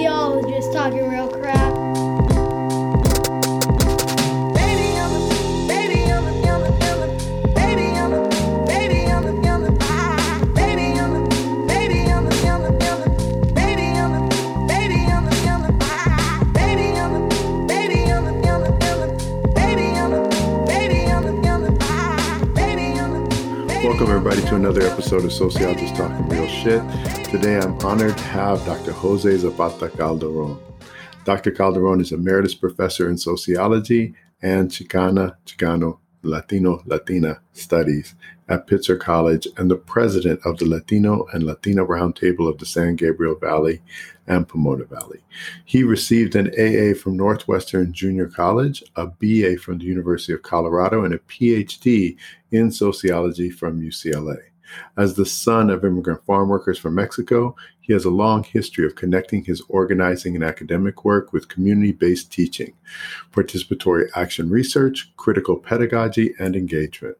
sociologist talking real crap. Another episode of Sociologists Talking Real Shit. Today, I'm honored to have Dr. Jose Zapata Calderon. Dr. Calderon is Emeritus Professor in Sociology and Chicana, Chicano, Latino, Latina Studies at Pitzer College and the president of the Latino and Latina Roundtable of the San Gabriel Valley and Pomona Valley. He received an AA from Northwestern Junior College, a BA from the University of Colorado, and a PhD in sociology from UCLA. As the son of immigrant farm workers from Mexico, he has a long history of connecting his organizing and academic work with community based teaching, participatory action research, critical pedagogy, and engagement.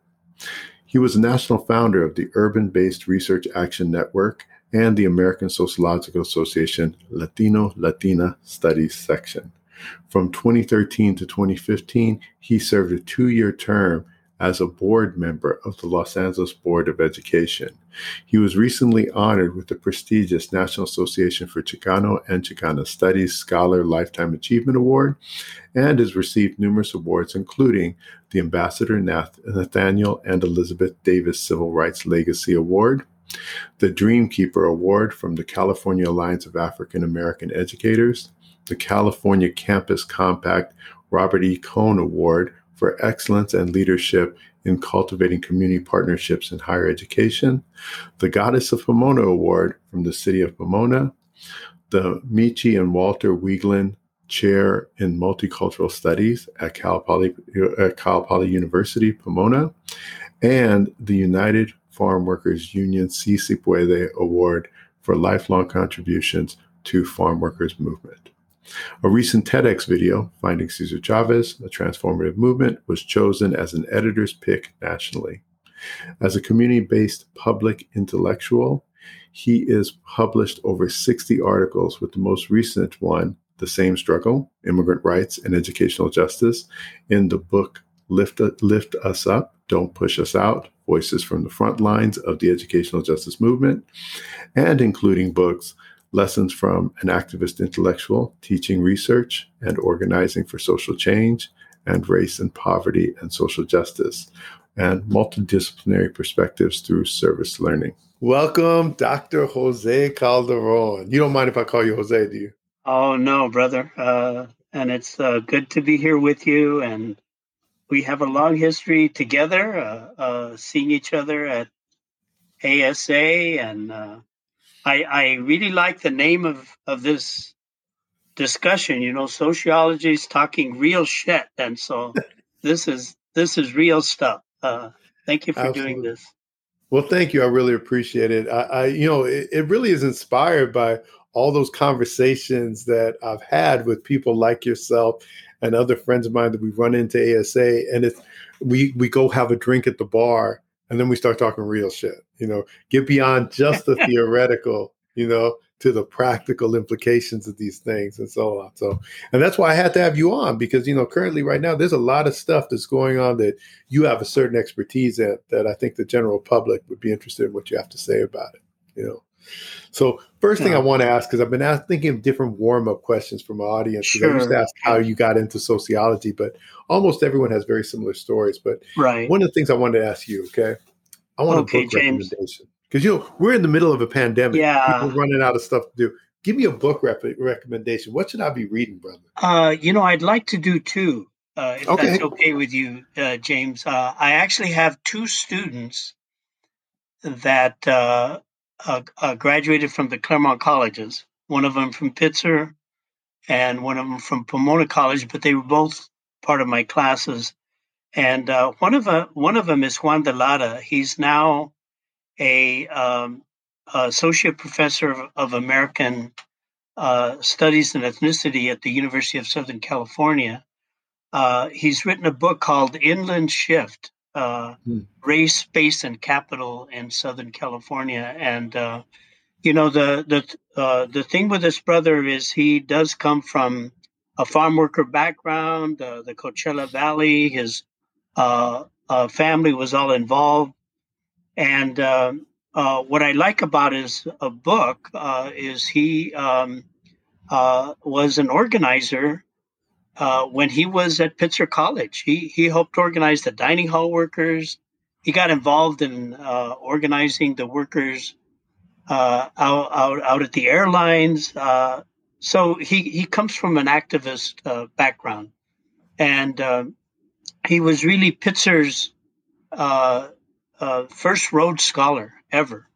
He was a national founder of the Urban Based Research Action Network and the American Sociological Association Latino Latina Studies section. From 2013 to 2015, he served a two year term as a board member of the Los Angeles Board of Education. He was recently honored with the prestigious National Association for Chicano and Chicana Studies Scholar Lifetime Achievement Award and has received numerous awards, including the Ambassador Nathaniel and Elizabeth Davis Civil Rights Legacy Award, the Dreamkeeper Award from the California Alliance of African American Educators, the California Campus Compact Robert E. Cone Award for excellence and leadership in cultivating community partnerships in higher education, the Goddess of Pomona Award from the City of Pomona, the Michi and Walter Weglyn Chair in Multicultural Studies at Cal Poly, at Cal Poly University, Pomona, and the United Farm Workers Union Se Puede Award for lifelong contributions to farm workers movement. A recent TEDx video, Finding Cesar Chavez, a transformative movement, was chosen as an editor's pick nationally. As a community based public intellectual, he is published over 60 articles, with the most recent one, The Same Struggle Immigrant Rights and Educational Justice, in the book Lift, Lift Us Up, Don't Push Us Out Voices from the Front Lines of the Educational Justice Movement, and including books Lessons from an Activist Intellectual, Teaching Research and Organizing for Social Change, and Race and Poverty and Social Justice, and Multidisciplinary Perspectives Through Service Learning. Welcome, Dr. Jose Calderon. You don't mind if I call you Jose, do you? Oh, no, brother. Uh, and it's uh, good to be here with you. And we have a long history together, uh, uh seeing each other at ASA and uh, I, I really like the name of, of this discussion. You know, sociology is talking real shit, and so this is this is real stuff. Uh, thank you for Absolutely. doing this. Well, thank you. I really appreciate it. I, I you know, it, it really is inspired by all those conversations that I've had with people like yourself and other friends of mine that we run into ASA, and it's we we go have a drink at the bar and then we start talking real shit. You know, get beyond just the theoretical, you know, to the practical implications of these things and so on. So, and that's why I had to have you on because you know, currently right now, there's a lot of stuff that's going on that you have a certain expertise in that I think the general public would be interested in what you have to say about it. You know. So first thing I want to ask, because I've been asked, thinking of different warm up questions from my audience. Sure. I used to ask how you got into sociology, but almost everyone has very similar stories. But right. one of the things I wanted to ask you, okay, I want okay, a book James. recommendation because you know we're in the middle of a pandemic. Yeah, people running out of stuff to do. Give me a book rep- recommendation. What should I be reading, brother? Uh, you know, I'd like to do two. Uh, if okay. that's okay with you, uh, James. Uh, I actually have two students that uh, uh, graduated from the Claremont colleges. One of them from Pitzer, and one of them from Pomona College. But they were both part of my classes. And uh, one of uh, one of them is Juan de Lara. He's now a um, associate professor of, of American uh, Studies and Ethnicity at the University of Southern California. Uh, he's written a book called Inland Shift uh, hmm. Race, Space, and Capital in Southern California. And uh, you know the the uh, the thing with this brother is he does come from a farm worker background, uh, the Coachella Valley. His uh, uh family was all involved, and um, uh, what I like about his uh, book is he um, was an organizer when he was at Pitzer College. He he helped organize the dining hall workers. He got involved in organizing the workers uh, out, out, out at the airlines. Uh, so he, he comes from an activist uh, background. And um, he was really Pitzer's uh, uh, first Rhodes Scholar ever.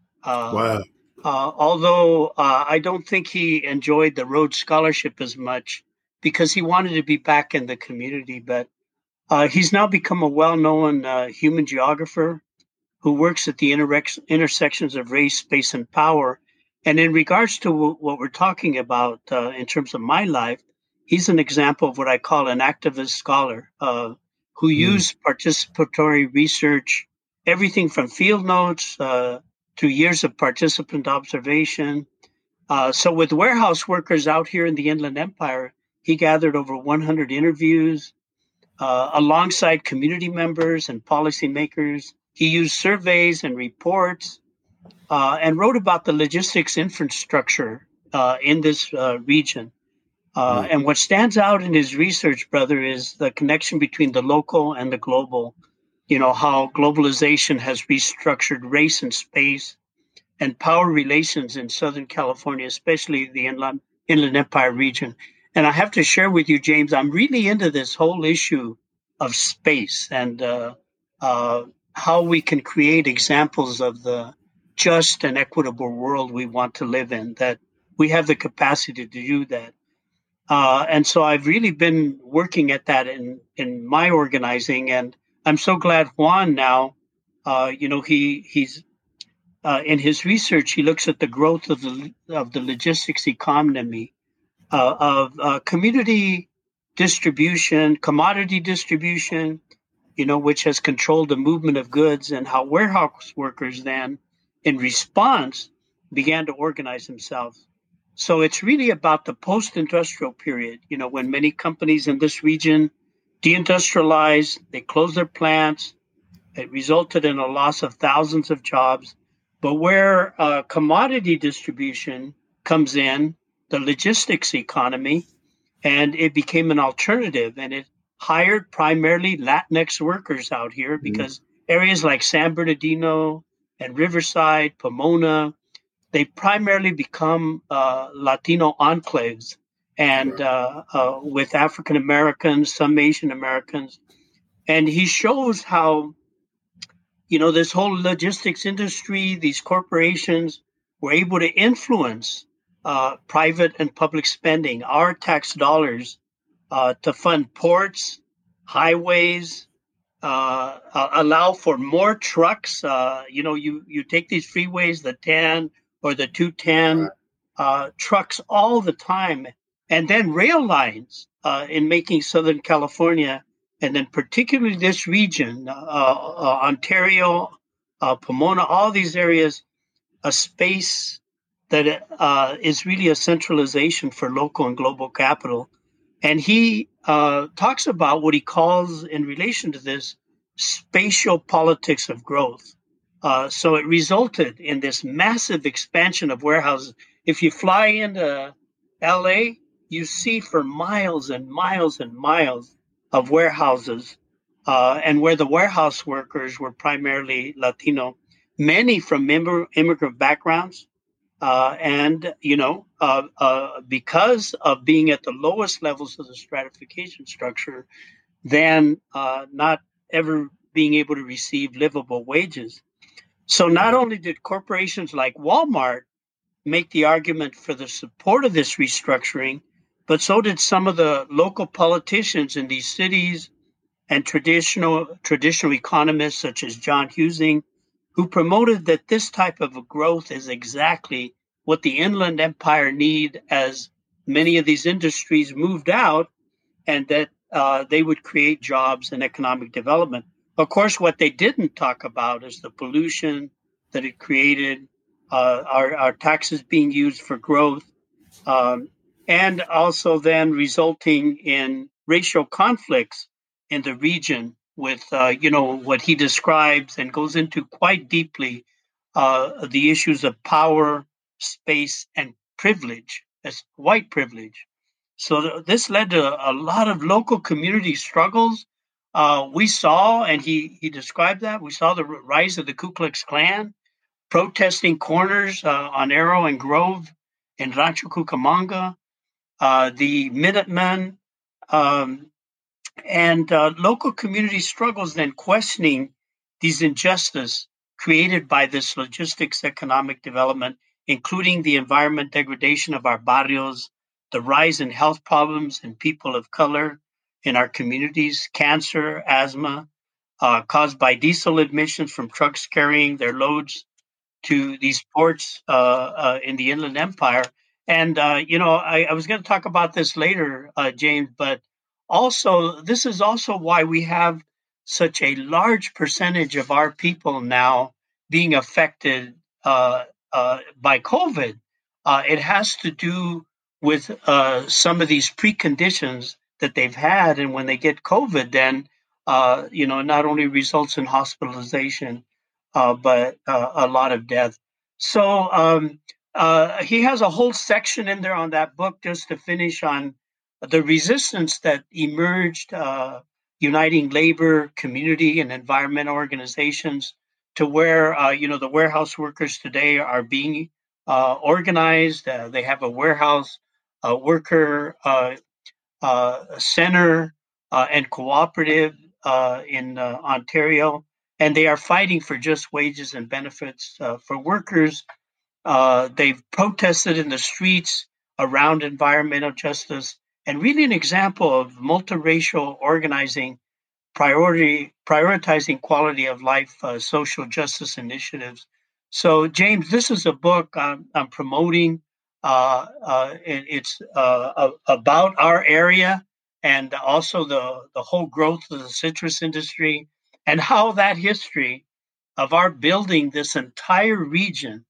wow. although I don't think he enjoyed the Rhodes Scholarship as much because he wanted to be back in the community. But he's now become a well known human geographer who works at the intersections of race, space, and power. And in regards to w- what we're talking about uh, in terms of my life, he's an example of what I call an activist scholar uh, who mm. used participatory research, everything from field notes uh, to years of participant observation. Uh, so, with warehouse workers out here in the Inland Empire, he gathered over 100 interviews uh, alongside community members and policymakers he used surveys and reports uh, and wrote about the logistics infrastructure uh, in this uh, region. Mm. And what stands out in his research, brother, is the connection between the local and the global. You know, how globalization has restructured race and space and power relations in Southern California, especially the Inland, Inland Empire region. And I have to share with you, James, I'm really into this whole issue of space and uh, uh, how we can create examples of the just and equitable world we want to live in, that we have the capacity to do that. Uh, and so I've really been working at that in, in my organizing. And I'm so glad Juan now, uh, you know, he he's uh, in his research, he looks at the growth of the, of the logistics economy, uh, of uh, community distribution, commodity distribution, you know, which has controlled the movement of goods, and how warehouse workers then, in response, began to organize themselves. So it's really about the post industrial period, you know, when many companies in this region deindustrialized, they closed their plants, it resulted in a loss of thousands of jobs. But where uh, commodity distribution comes in, the logistics economy, and it became an alternative and it hired primarily Latinx workers out here mm-hmm. because mm areas like San Bernardino and Riverside, Pomona, they primarily become uh, Latino enclaves and uh, uh, with African Americans, some Asian Americans. And he shows how, you know, this whole logistics industry, these corporations were able to influence uh, private and public spending, our tax dollars uh, to fund ports, highways, uh, uh, allow for more trucks. Uh, you know, you you take these freeways, the 10 or the 210 uh, trucks all the time, and then rail lines uh, in making Southern California, and then particularly this region, Ontario, Pomona, all these areas, a space that is really a centralization for local and global capital and he uh, talks about what he calls, in relation to this, spatial politics of growth. Uh, so it resulted in this massive expansion of warehouses. If you fly into LA, you see for miles and miles and miles of warehouses, uh, and where the warehouse workers were primarily Latino, many from immigrant backgrounds, uh, and, you know, uh, uh, because of being at the lowest levels of the stratification structure, then uh, not ever being able to receive livable wages. So not only did corporations like Walmart make the argument for the support of this restructuring, but so did some of the local politicians in these cities and traditional traditional economists such as John Husing who promoted that this type of growth is exactly what the Inland Empire need as many of these industries moved out and that uh, they would create jobs and economic development. Of course, what they didn't talk about is the pollution that it created, uh, our, our taxes being used for growth, um, and also then resulting in racial conflicts in the region with, uh, you know, what he describes and goes into quite deeply uh, the issues of power, space, and privilege, as white privilege. So th- this led to a lot of local community struggles. Uh, we saw, and he he described that we saw the rise of the Ku Klux Klan, protesting corners uh, on Arrow and Grove in Rancho Cucamonga, uh, the Minutemen, um, and uh, local community struggles then questioning these injustices created by this logistics economic development, including the environment degradation of our barrios, the rise in health problems in people of color in our communities, cancer, asthma, uh, caused by diesel emissions from trucks carrying their loads to these ports uh, uh, in the Inland Empire. And, uh, you know, I, I was going to talk about this later, uh, James, but also, this is also why we have such a large percentage of our people now being affected uh, uh, by COVID. Uh, it has to do with uh, some of these preconditions that they've had, and when they get COVID, then uh, you know not only results in hospitalization, uh, but a lot of death. So um, he has a whole section in there on that book just to finish on the resistance that emerged, uh, uniting labor, community, and environmental organizations to where, uh, you know, the warehouse workers today are being uh, organized. Uh, they have a warehouse worker uh, uh, center and cooperative in Ontario, and they are fighting for just wages and benefits for workers. they've protested in the streets around environmental justice and really an example of multiracial organizing, priority prioritizing quality of life, uh, social justice initiatives. So, James, this is a book I'm, I'm promoting. Uh, uh, it, it's uh, about our area and also the, the whole growth of the citrus industry and how that history of our building this entire region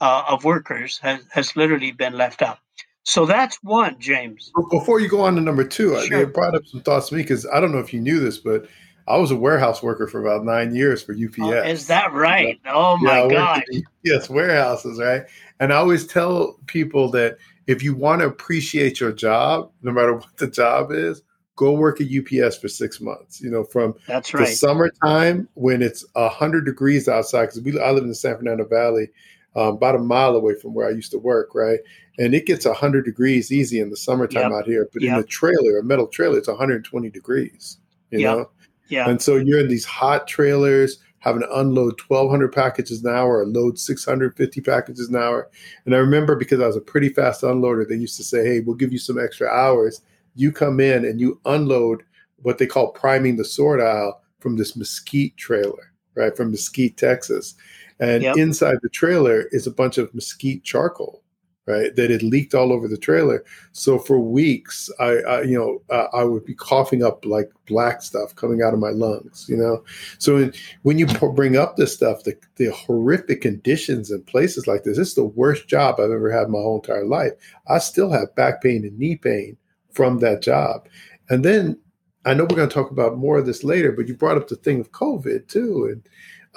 uh, of workers has, has literally been left out. So that's one, James. Before you go on to number two, sure. it brought up some thoughts to me because I don't know if you knew this, but I was a warehouse worker for about nine years for UPS. Oh, is that right? Oh my yeah, god! Yes, warehouses, right? And I always tell people that if you want to appreciate your job, no matter what the job is, go work at UPS for six months. You know, from that's right. the summertime when it's hundred degrees outside, because we I live in the San Fernando Valley, um, about a mile away from where I used to work, right? And it gets 100 degrees easy in the summertime yep. out here, but yep. in a trailer, a metal trailer, it's 120 degrees, you yep. know? Yeah. And so you're in these hot trailers having to unload 1,200 packages an hour or load 650 packages an hour. And I remember because I was a pretty fast unloader, they used to say, hey, we'll give you some extra hours. You come in and you unload what they call priming the sort aisle from this mesquite trailer, right? From Mesquite, Texas and yep. inside the trailer is a bunch of mesquite charcoal right that had leaked all over the trailer. So for weeks i, I you know uh, i would be coughing up like black stuff coming out of my lungs you know? So when you bring up this stuff the, the horrific conditions in places like this this is the worst job i've ever had my whole entire life. I still have back pain and knee pain from that job. And then i know we're going to talk about more of this later but you brought up the thing of covid too and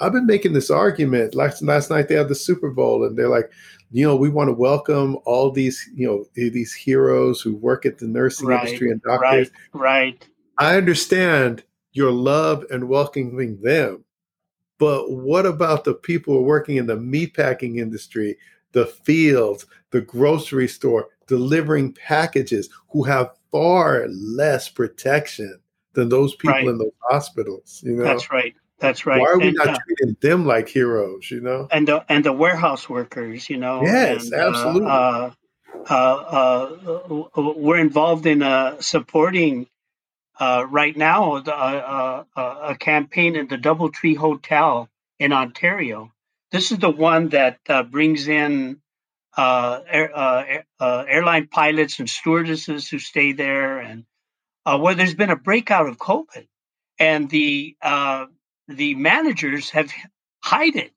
I've been making this argument. Last last night they had the Super Bowl, and they're like, you know, we want to welcome all these, you know, these heroes who work at the nursing right, industry and doctors. Right, right. I understand your love and welcoming them, but what about the people who are working in the meatpacking industry, the fields, the grocery store, delivering packages, who have far less protection than those people right. in those hospitals? You know, that's right. That's right. Why are we and, not uh, treating them like heroes? You know, and the and the warehouse workers. You know, yes, and, absolutely. Uh, uh, uh, uh we're involved in uh, supporting right now a campaign in the DoubleTree Hotel in Ontario. This is the one that brings in air, airline pilots and stewardesses who stay there, and where there's been a breakout of COVID, and the the managers have hide it.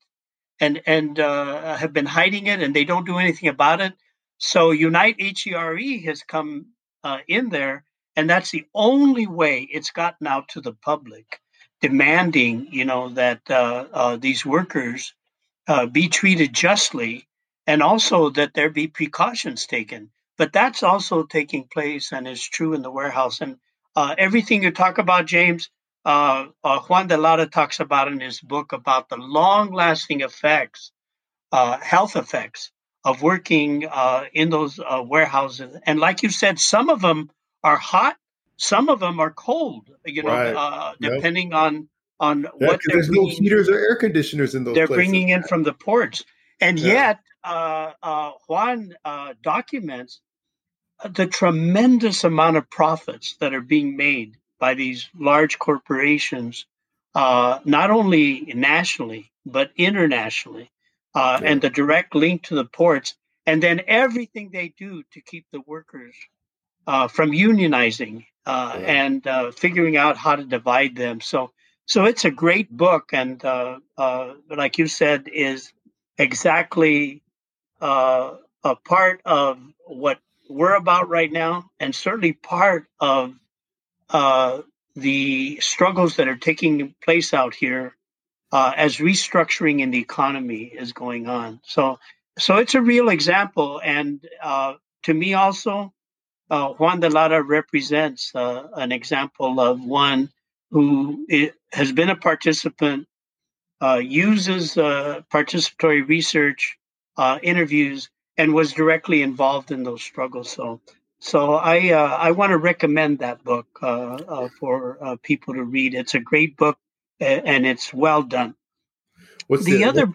and and uh, have been hiding it, and they don't do anything about it. So Unite HERE has come uh, in there, and that's the only way it's gotten out to the public, demanding, you know, that uh, uh, these workers uh, be treated justly, and also that there be precautions taken. But that's also taking place and is true in the warehouse. And uh, everything you talk about, James, uh, Juan de Lara talks about in his book about the long-lasting effects, health effects of working uh, in those uh, warehouses. And like you said, some of them are hot, some of them are cold. You know, right. uh, depending yep. on on yeah, what there's bringing, no heaters or air conditioners in those. They're places. bringing in from the ports, and yeah. yet uh, uh, Juan uh, documents the tremendous amount of profits that are being made by these large corporations, not only nationally but internationally uh, yeah. and the direct link to the ports, and then everything they do to keep the workers uh, from unionizing uh, yeah. and uh, figuring out how to divide them. So, so it's a great book, and uh, uh, like you said, is exactly a part of what we're about right now, and certainly part of the struggles that are taking place out here uh, as restructuring in the economy is going on. So, so it's a real example, and uh, to me also, uh, Juan de Lara represents uh, an example of one who has been a participant, uh, uses uh, participatory research, interviews, and was directly involved in those struggles. So, so I I want to recommend that book for people to read. It's a great book and it's well done. What's the, the other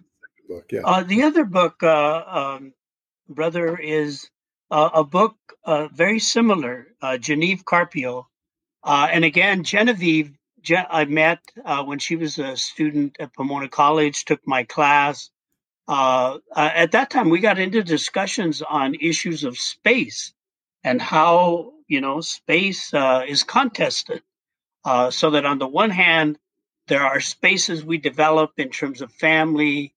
book? Yeah, uh, the other book, uh, um, brother, is uh, a book uh, very similar, uh, Genevieve Carpio, uh, and again Genevieve. I met when she was a student at Pomona College. Took my class. at that time, we got into discussions on issues of space and how you know space is contested. so that on the one hand, there are spaces we develop in terms of family,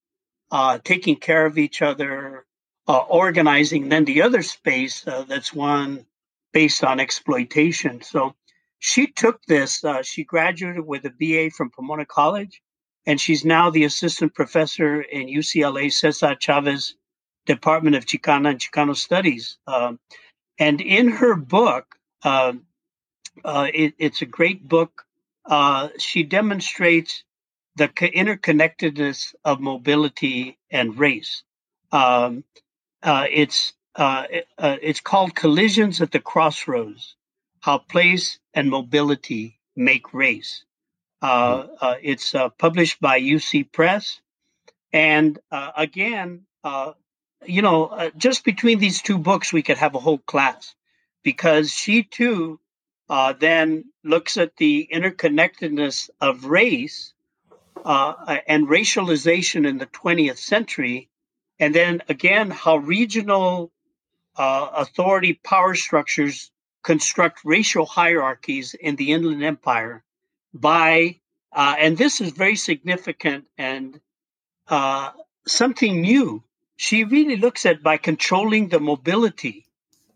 uh, taking care of each other, uh, organizing. Then the other space uh, that's one based on exploitation. So she took this. Uh, she graduated with a BA from Pomona College, and she's now the assistant professor in UCLA Cesar Chavez Department of Chicana and Chicano Studies. Um, and in her book, um, uh, it, it's a great book uh, she demonstrates the interconnectedness of mobility and race. Um, uh, it's uh, uh, it's called Collisions at the Crossroads: How Place and Mobility Make Race. Uh, hmm. uh, it's published by UC Press, and again, you know, just between these two books, we could have a whole class because she too uh, then looks at the interconnectedness of race uh, and racialization in the 20th century, and then again how regional uh, authority power structures construct racial hierarchies in the Inland Empire by, uh, and this is very significant and uh, something new. She really looks at by controlling the mobility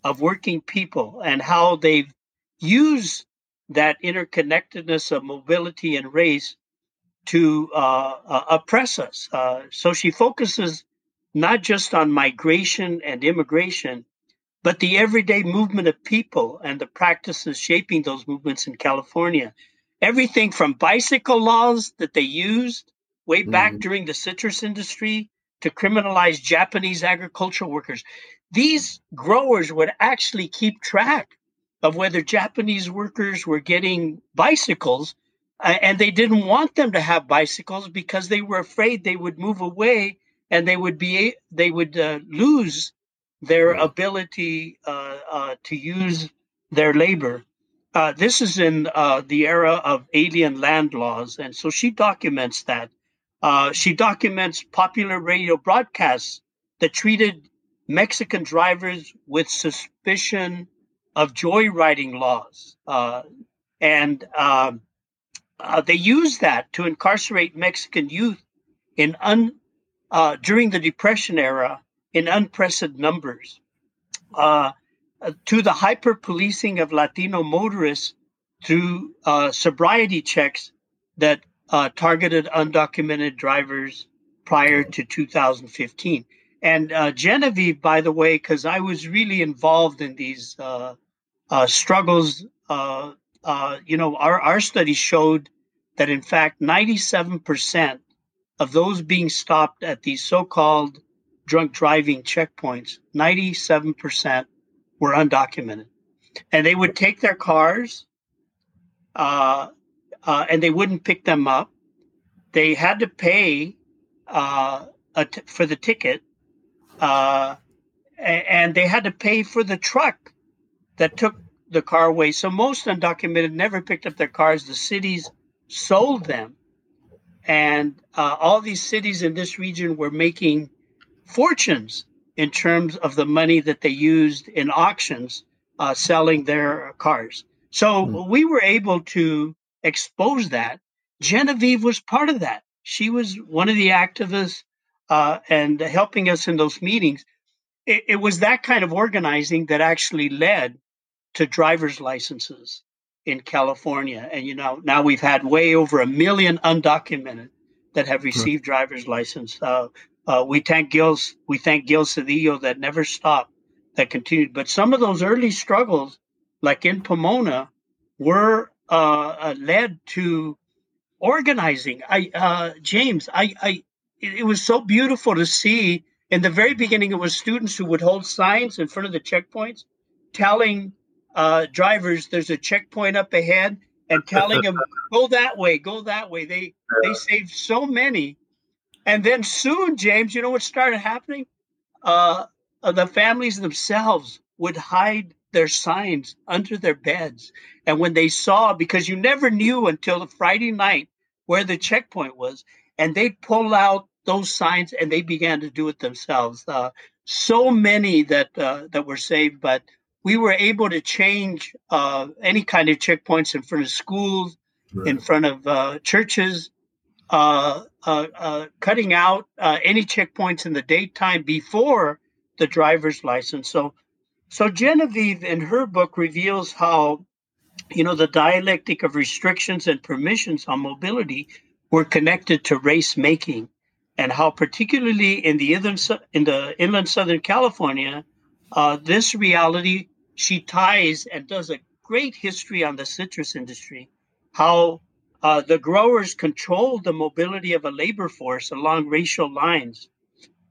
of working people and how they've use that interconnectedness of mobility and race to uh, uh, oppress us. Uh, so she focuses not just on migration and immigration, but the everyday movement of people and the practices shaping those movements in California. Everything from bicycle laws that they used way back mm-hmm. during the citrus industry to criminalize Japanese agricultural workers. These growers would actually keep track of whether Japanese workers were getting bicycles, uh, and they didn't want them to have bicycles because they were afraid they would move away and they would be they would uh, lose their ability uh, uh to use their labor. Uh, this is in uh, the era of alien land laws, and so she documents that. She documents popular radio broadcasts that treated Mexican drivers with suspicion of joyriding laws. Uh, and um, uh, they use that to incarcerate Mexican youth in uh, during the Depression era in unprecedented numbers. Uh, to the hyper policing of Latino motorists through uh, sobriety checks that uh, targeted undocumented drivers prior to 2015. And uh, Genevieve, by the way, because I was really involved in these uh, uh, struggles, uh, you know, our, our study showed that in fact 97% of those being stopped at these so called drunk driving checkpoints, 97% were undocumented. And they would take their cars uh, uh, and they wouldn't pick them up. They had to pay uh, t- for the ticket, uh, and they had to pay for the truck that took the car away. So most undocumented never picked up their cars. The cities sold them, and uh, all these cities in this region were making fortunes in terms of the money that they used in auctions uh, selling their cars. So mm. we were able to expose that. Genevieve was part of that. She was one of the activists uh, and helping us in those meetings. It, it was that kind of organizing that actually led to driver's licenses in California. And you know, now we've had way over a million undocumented that have received driver's license. Uh, uh, we thank Gil's, we thank Gil Cedillo that never stopped, that continued. But some of those early struggles, like in Pomona, were uh, uh led to organizing. I uh, James, I, I it, was so beautiful to see. In the very beginning, it was students who would hold signs in front of the checkpoints, telling uh, drivers there's a checkpoint up ahead, and telling them go that way, go that way. They they saved so many, and then soon, James, you know what started happening? Uh, uh the families themselves would hide their signs under their beds. And when they saw, because you never knew until the Friday night where the checkpoint was, and they pull out those signs and they began to do it themselves. Uh, so many that uh, that were saved, but we were able to change uh, any kind of checkpoints in front of schools, right. in front of uh, churches, uh, uh, cutting out any checkpoints in the daytime before the driver's license. So so Genevieve in her book reveals how, you know, the dialectic of restrictions and permissions on mobility were connected to race making, and how particularly in the inland, in the inland Southern California, uh, this reality she ties and does a great history on the citrus industry, how uh, the growers controlled the mobility of a labor force along racial lines.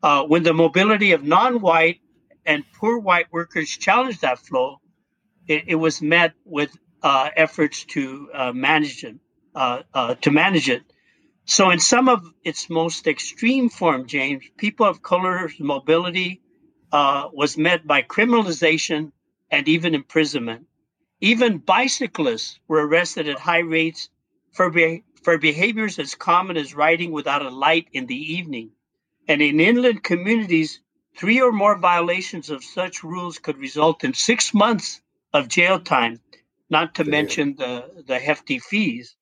Uh, when the mobility of non-white and poor white workers challenged that flow, it, it was met with uh, efforts to uh, manage it. Uh, uh, to manage it. So, in some of its most extreme form, James, people of color's mobility uh, was met by criminalization and even imprisonment. Even bicyclists were arrested at high rates for, be- for behaviors as common as riding without a light in the evening. And in inland communities, Three or more violations of such rules could result in six months of jail time, not to Damn. mention the, the hefty fees.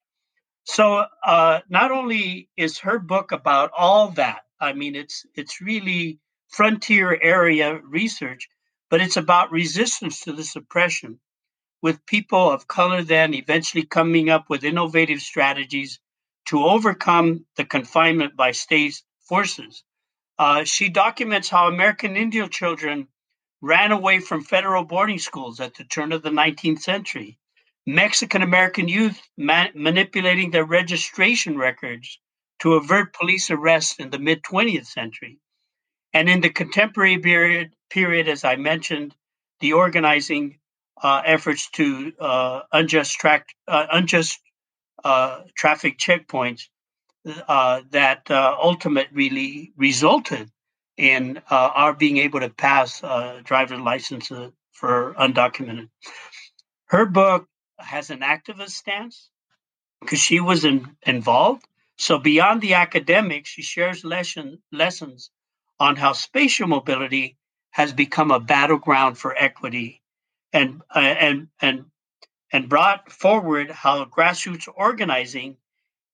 So uh, not only is her book about all that, I mean, it's it's really frontier area research, but it's about resistance to this oppression, with people of color then eventually coming up with innovative strategies to overcome the confinement by state forces. Uh, she documents how American Indian children ran away from federal boarding schools at the turn of the 19th century. Mexican American youth ma- manipulating their registration records to avert police arrests in the mid 20th century. And in the contemporary period, period as I mentioned, the organizing uh, efforts to uh, unjust, track, uh, unjust uh, traffic checkpoints uh, that uh, ultimately really resulted in uh, our being able to pass uh, driver's licenses for undocumented. Her book has an activist stance because she was in, involved. So beyond the academics, she shares lesson, lessons on how spatial mobility has become a battleground for equity, and uh, and and and brought forward how grassroots organizing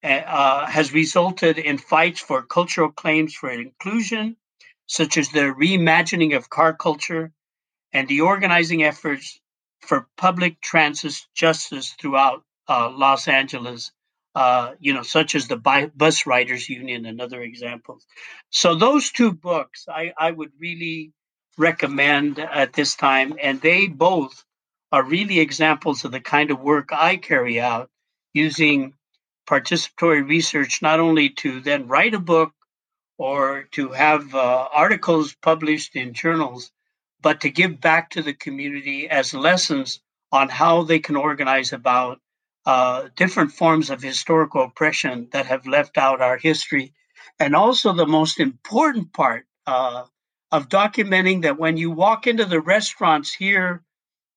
uh, has resulted in fights for cultural claims for inclusion, such as the reimagining of car culture and the organizing efforts for public transit justice throughout uh, Los Angeles, uh, you know, such as the Bus Riders Union and other examples. So those two books I, I would really recommend at this time, and they both are really examples of the kind of work I carry out using participatory research, not only to then write a book or to have uh, articles published in journals, but to give back to the community as lessons on how they can organize about uh, different forms of historical oppression that have left out our history. And also, the most important part uh, of documenting that when you walk into the restaurants here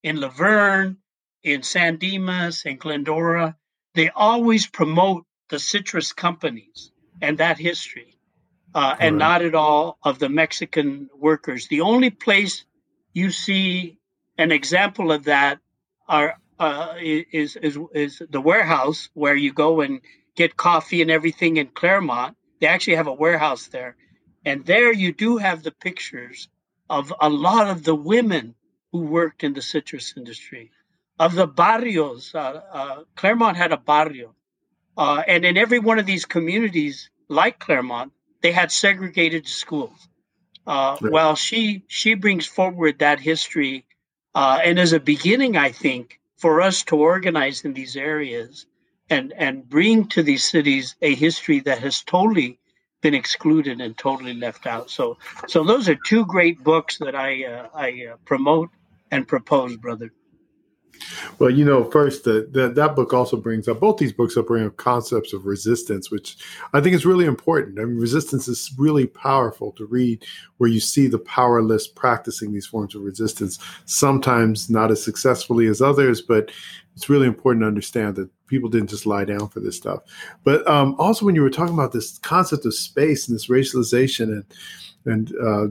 in La Verne, in San Dimas, in Glendora, they always promote the citrus companies and that history, uh, and right. not at all of the Mexican workers. The only place you see an example of that are uh, is, is is the warehouse where you go and get coffee and everything in Claremont. They actually have a warehouse there, and there you do have the pictures of a lot of the women who worked in the citrus industry, of the barrios. Uh, uh, Claremont had a barrio, uh, and in every one of these communities, like Claremont, they had segregated schools. Uh, right. Well, she she brings forward that history, uh, and as a beginning, I think for us to organize in these areas and and bring to these cities a history that has totally been excluded and totally left out. So so those are two great books that I uh, I uh, promote and propose, brother. Well, you know, first the, that book also brings up both these books up bring up concepts of resistance, which I think is really important. I mean, resistance is really powerful to read, where you see the powerless practicing these forms of resistance. Sometimes not as successfully as others, but it's really important to understand that people didn't just lie down for this stuff. But um, also, when you were talking about this concept of space and this racialization and and uh,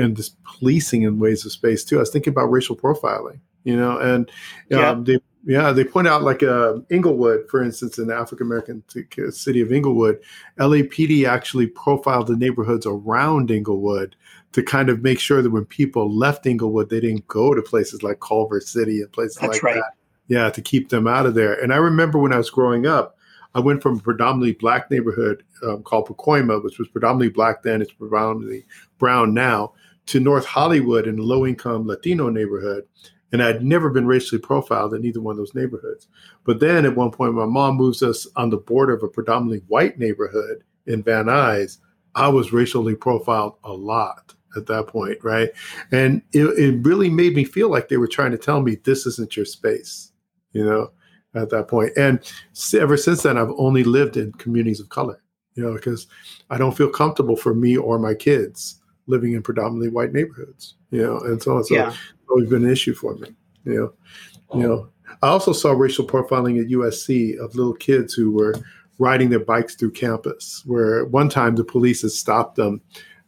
and this policing in ways of space too, I was thinking about racial profiling you know, and yeah. Um, they yeah they point out like uh, Inglewood, for instance, in the African American city of Inglewood, LAPD actually profiled the neighborhoods around Inglewood to kind of make sure that when people left Inglewood, they didn't go to places like Culver City and places That's like right. that. Yeah, to keep them out of there. And I remember when I was growing up, I went from a predominantly black neighborhood um, called Pacoima, which was predominantly black then, it's predominantly brown now, to North Hollywood in a low income Latino neighborhood. And I'd never been racially profiled in either one of those neighborhoods. But then at one point, my mom moves us on the border of a predominantly white neighborhood in Van Nuys. I was racially profiled a lot at that point, right? And it, it really made me feel like they were trying to tell me this isn't your space, you know, at that point. And ever since then, I've only lived in communities of color, you know, because I don't feel comfortable for me or my kids living in predominantly white neighborhoods, you know, and so on. So yeah always been an issue for me. You know, you know. I also saw racial profiling at USC of little kids who were riding their bikes through campus. Where one time the police had stopped them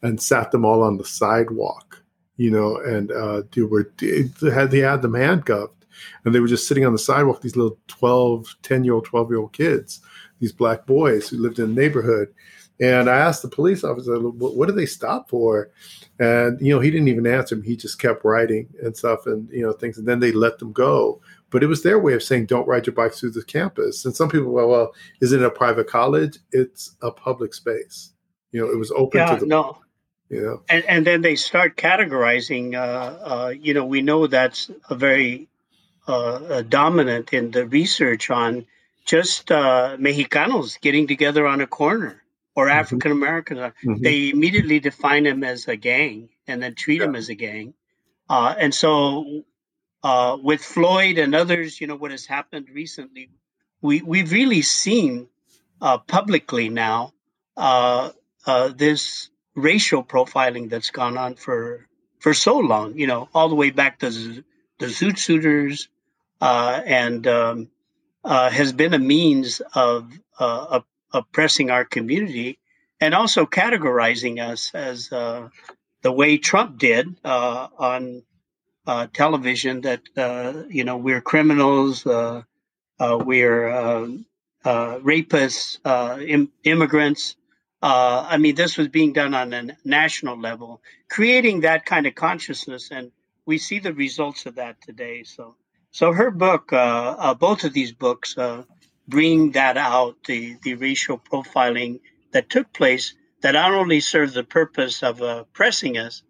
and sat them all on the sidewalk. You know, and uh, they were they had they had them handcuffed, and they were just sitting on the sidewalk. These little 12, 10 year old, twelve year old kids, these black boys who lived in the neighborhood. And I asked the police officer, "What do they stop for?" And you know, he didn't even answer me. He just kept writing and stuff, and you know, things. And then they let them go. But it was their way of saying, "Don't ride your bikes through the campus." And some people, well, well, is it a private college? It's a public space. You know, it was open yeah, to the no. You know? and, and then they start categorizing. Uh, uh, you know, we know that's a very uh, dominant in the research on just uh, Mexicanos getting together on a corner or mm-hmm. African Americans, mm-hmm. they immediately define them as a gang and then treat yeah. them as a gang. Uh, and so, uh, with Floyd and others, you know what has happened recently, we we've really seen uh, publicly now uh, uh, this racial profiling that's gone on for for so long. You know, all the way back to the Zoot Suiters, uh, and um, has been a means of oppressing our community and also categorizing us as uh, the way Trump did uh, on uh, television that uh, you know we're criminals, uh, uh, we're rapists, Im- immigrants. I mean, this was being done on a national level, creating that kind of consciousness, and we see the results of that today. So, so her book, both of these books, bring that out the the racial profiling that took place that not only served the purpose of pressing us,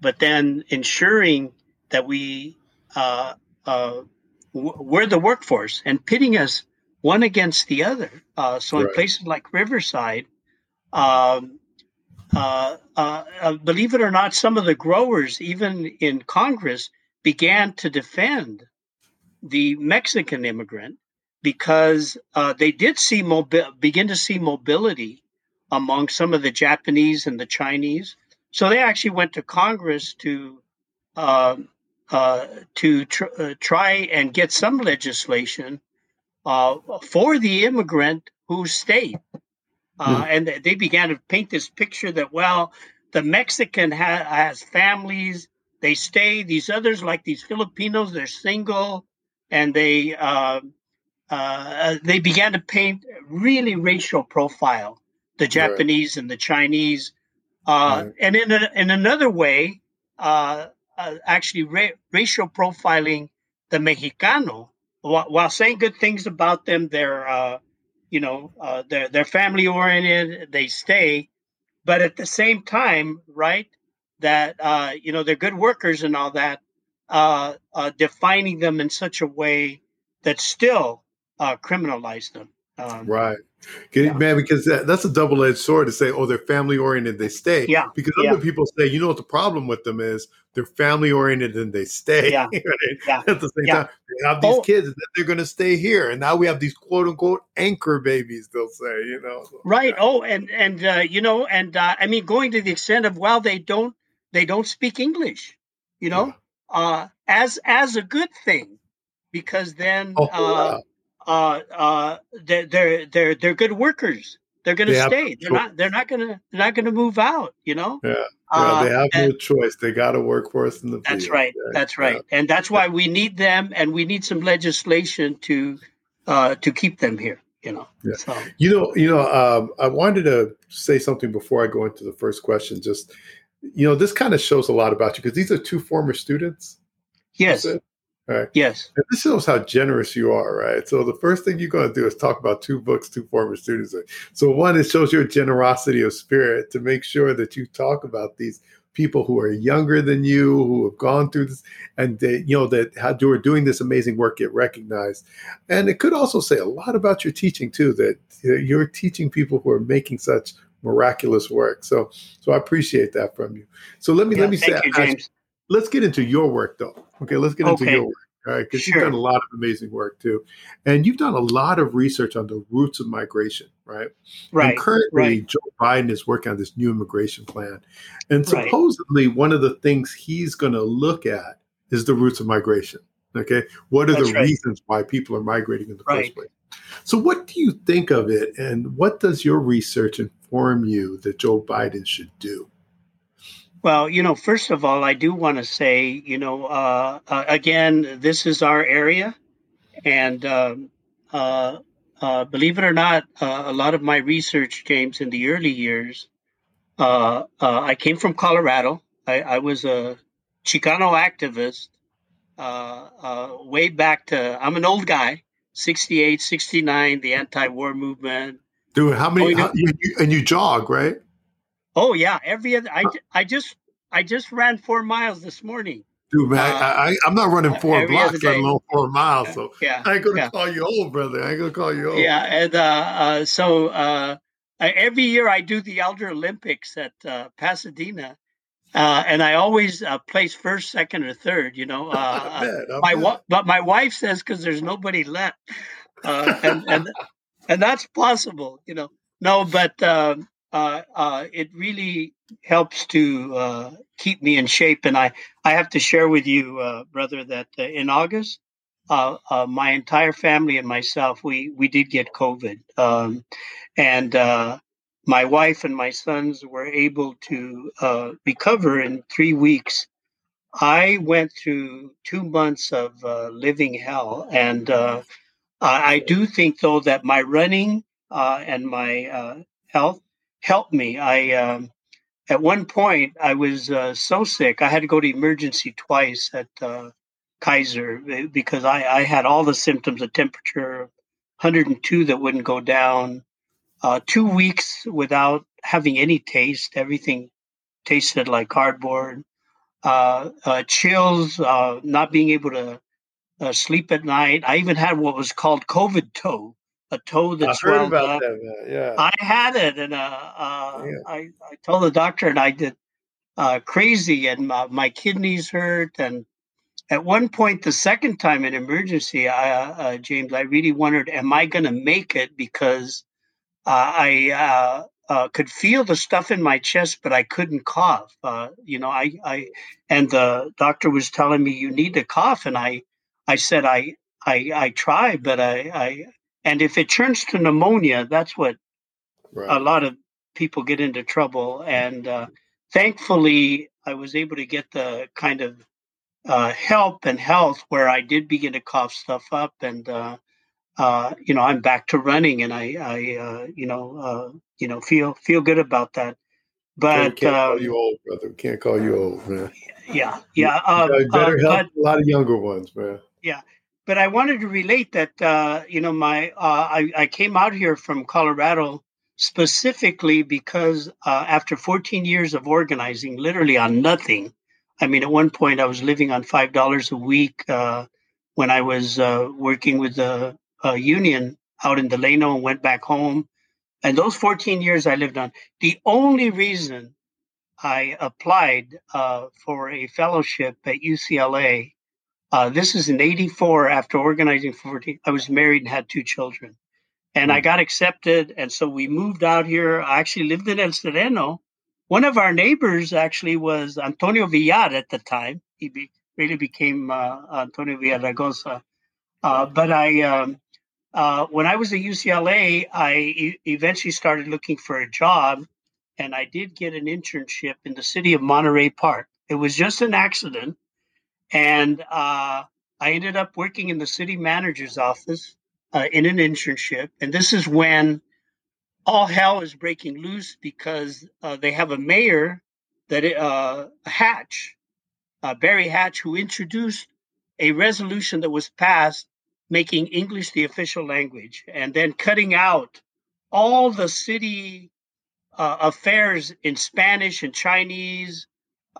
but then ensuring that we uh, uh, we're the workforce and pitting us one against the other. Uh, so right. in places like Riverside, um, uh, uh, uh, believe it or not, some of the growers, even in Congress, began to defend the Mexican immigrant because uh, they did see mobi- begin to see mobility among some of the Japanese and the Chinese. So they actually went to Congress to um, uh, to tr- uh, try and get some legislation uh, for the immigrant who stayed. Mm. And they began to paint this picture that, well, the Mexican ha- has families, they stay. These others, like these Filipinos, they're single, and they uh, they began to paint really racial profile the Japanese right. and the Chinese. Uh, right. And in a, in another way, uh, uh, actually ra- racial profiling the Mexicano while, while, saying good things about them. They're, uh, you know, uh, they're, they're family oriented, they stay, but at the same time, right, that, uh, you know, they're good workers and all that, uh, uh, defining them in such a way that still criminalize them. Um, right. Yeah. Man, because that, that's a double edged sword to say, oh, they're family oriented, they stay. Yeah. Because yeah. other people say, you know what the problem with them is? They're family oriented and they stay. Yeah. right? yeah. At the same yeah. time, they have these oh. kids that they're going to stay here. And now we have these quote unquote anchor babies, they'll say, you know. So, right. Yeah. Oh, and, and, uh, you know, and uh, I mean, going to the extent of, well, they don't, they don't speak English, you know, uh, as, as a good thing, because then, oh, uh, uh, uh, they're they're they're they're good workers. They're going to they stay. They're not. They're not going to. They're not going to move out. You know. Yeah. yeah uh, they have and, no choice. They got to work for us in the. That's field. right. Yeah. That's right. Yeah. And that's why we need them, and we need some legislation to uh, to keep them here. You know. Yeah. So. You know. You know. Um, I wanted to say something before I go into the first question. Just, you know, this kind of shows a lot about you because these are two former students. Yes. Right. Yes. And this shows how generous you are, right? So the first thing you're going to do is talk about two books, two former students. So one, it shows your generosity of spirit to make sure that you talk about these people who are younger than you, who have gone through this, and they, you know that how who are doing this amazing work get recognized. And it could also say a lot about your teaching too. That you're teaching people who are making such miraculous work. So, so I appreciate that from you. So let me yeah, let me say, you, James let's get into your work though. Okay, let's get into okay. your work. All right, because sure. you've done a lot of amazing work too, and you've done a lot of research on the roots of migration, right? Right. And currently, right. Joe Biden is working on this new immigration plan, and supposedly right. one of the things he's going to look at is the roots of migration. Okay, what are That's the right. reasons why people are migrating in the first place? So, what do you think of it, and what does your research inform you that Joe Biden should do? Well, you know, first of all, I do want to say, you know, uh, uh, again, this is our area. And um, uh, uh believe it or not, uh, a lot of my research, James, in the early years, uh, I came from Colorado. I, I, was a Chicano activist way back to, I'm an old guy, 68, 69, the anti war movement. Dude, how many, how, you, and you jog, right? Oh yeah, every other. I, I just I just ran four miles this morning. Dude, man, uh, I, I, am not running four blocks, let alone four miles. So yeah, I ain't gonna yeah. call you old, brother. I ain't gonna call you old. Yeah, and uh, uh, so uh, every year I do the Elder Olympics at uh, Pasadena, uh, and I always place first, second, or third. You know, I bet, I my bet. but my wife says because there's nobody left, and and and that's possible. You know, no, but. Um, uh, uh, it really helps to uh, keep me in shape. And I, I have to share with you, uh, brother, that uh, in August, uh, my entire family and myself, we, we did get COVID. Um, and my wife and my sons were able to recover in three weeks. I went through two months of living hell. And I do think, though, that my running and my health helped me. I um, at one point I was uh, so sick I had to go to emergency twice at uh, Kaiser because I, I, had all the symptoms: a temperature 102 that wouldn't go down, uh, two weeks without having any taste. Everything tasted like cardboard. chills, not being able to uh, sleep at night. I even had what was called COVID toe, a toe that's I swelled up. That, yeah, I had it, and uh, uh, yeah. I, I told the doctor, and I did uh, crazy, and my, my, kidneys hurt. And at one point, the second time in emergency, I, uh, uh, James, I really wondered, am I going to make it? Because I uh, could feel the stuff in my chest, but I couldn't cough. Uh, you know, I, I, and the doctor was telling me you need to cough, and I, I said I I I try, but I I and if it turns to pneumonia, that's what right. a lot of people get into trouble. And uh, thankfully, I was able to get the kind of uh, help and health where I did begin to cough stuff up, and uh, uh you know I'm back to running, and I I uh, you know uh, you know feel feel good about that. But can't call you old, brother. Can't call you old, man. Yeah, yeah. You, you better help a lot of younger ones, man yeah but i wanted to relate that uh, you know my uh, I, I, came out here from colorado specifically because uh, after 14 years of organizing literally on nothing i mean at one point i was living on five dollars a week uh, when i was uh, working with the union out in delano and went back home. And those 14 years i lived on the only reason i applied uh, for a fellowship at ucla uh, this is in 84 after organizing 14. I was married and had two children. And mm-hmm. I hmm. got accepted. And so we moved out here. I actually lived in El Sereno. One of our neighbors actually was Antonio Villar at the time. He be, really became uh, Antonio Villaraigosa. Uh, but I, um, uh, when I was at UCLA, I e- eventually started looking for a job. And I did get an internship in the city of Monterey Park. It was just an accident and uh, I ended up working in the city manager's office uh, in an internship. And this is when all hell is breaking loose because uh, they have a mayor that uh, Hatch, uh, Barry Hatch, who introduced a resolution that was passed making English the official language and then cutting out all the city uh, affairs in Spanish and Chinese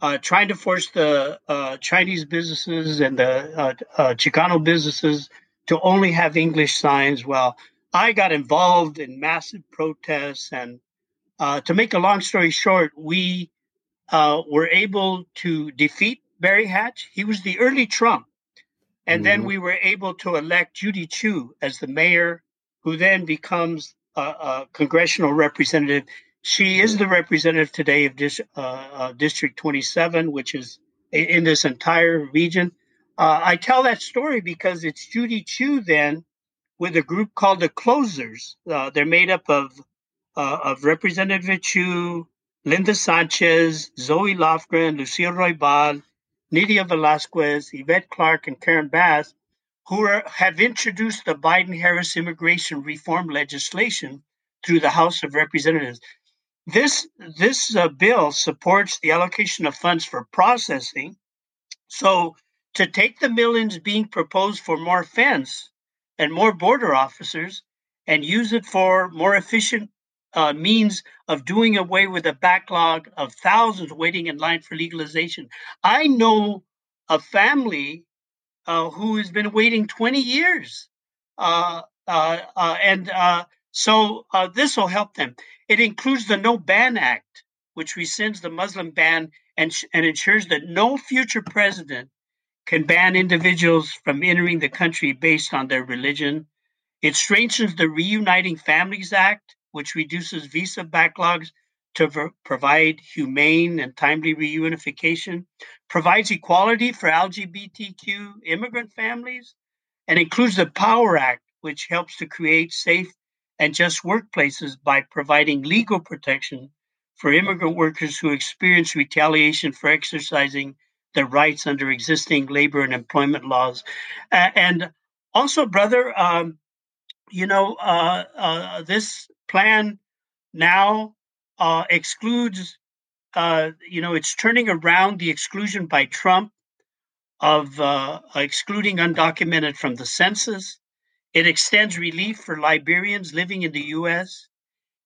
uh, trying to force the uh, Chinese businesses and the uh, uh, Chicano businesses to only have English signs. Well, I got involved in massive protests, and uh, to make a long story short, we uh, were able to defeat Barry Hatch. He was the early Trump, and mm-hmm. then we were able to elect Judy Chu as the mayor, who then becomes a, a congressional representative she is the representative today of dis, uh, uh, District 27, which is in this entire region. Uh, I tell that story because it's Judy Chu then with a group called the Closers. Uh, they're made up of uh, of Representative Chu, Linda Sanchez, Zoe Lofgren, Lucille Roybal, Nydia Velázquez, Yvette Clarke, and Karen Bass, who are, have introduced the Biden Harris immigration reform legislation through the House of Representatives. This this uh, bill supports the allocation of funds for processing. So to take the millions being proposed for more fence and more border officers and use it for more efficient uh, means of doing away with a backlog of thousands waiting in line for legalization. I know a family uh, who has been waiting 20 years. Uh, uh, and uh, so this will help them. It includes the No Ban Act, which rescinds the Muslim ban and, and ensures that no future president can ban individuals from entering the country based on their religion. It strengthens the Reuniting Families Act, which reduces visa backlogs to provide humane and timely reunification, provides equality for LGBTQ immigrant families, and includes the Power Act, which helps to create safe and just workplaces by providing legal protection for immigrant workers who experience retaliation for exercising their rights under existing labor and employment laws. Uh, and also, brother, um, you know, uh, uh, this plan now uh, excludes, uh, you know, it's turning around the exclusion by Trump of uh, excluding undocumented from the census. It extends relief for Liberians living in the U.S.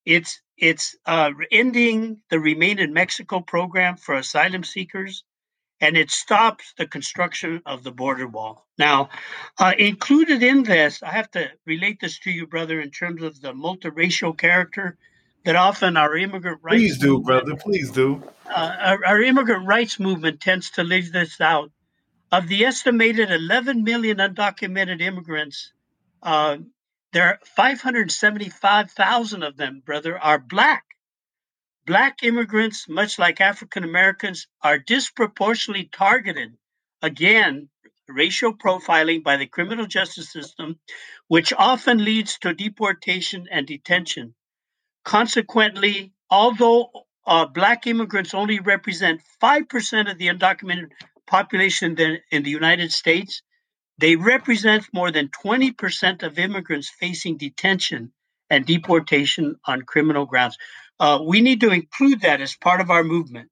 It's it's uh, ending the Remain in Mexico program for asylum seekers, and it stops the construction of the border wall. Now, uh, included in this, I have to relate this to you, brother, in terms of the multiracial character that often our immigrant rights. Please do, movement, brother. Please do. Uh, our, our immigrant rights movement tends to leave this out. Of the estimated 11 million undocumented immigrants, uh, there are 575,000 of them, brother, are black. Black immigrants, much like African Americans, are disproportionately targeted. Again, racial profiling by the criminal justice system, which often leads to deportation and detention. Consequently, although uh, Black immigrants only represent 5% of the undocumented population in the United States, they represent more than 20% of immigrants facing detention and deportation on criminal grounds. Uh, we need to include that as part of our movement.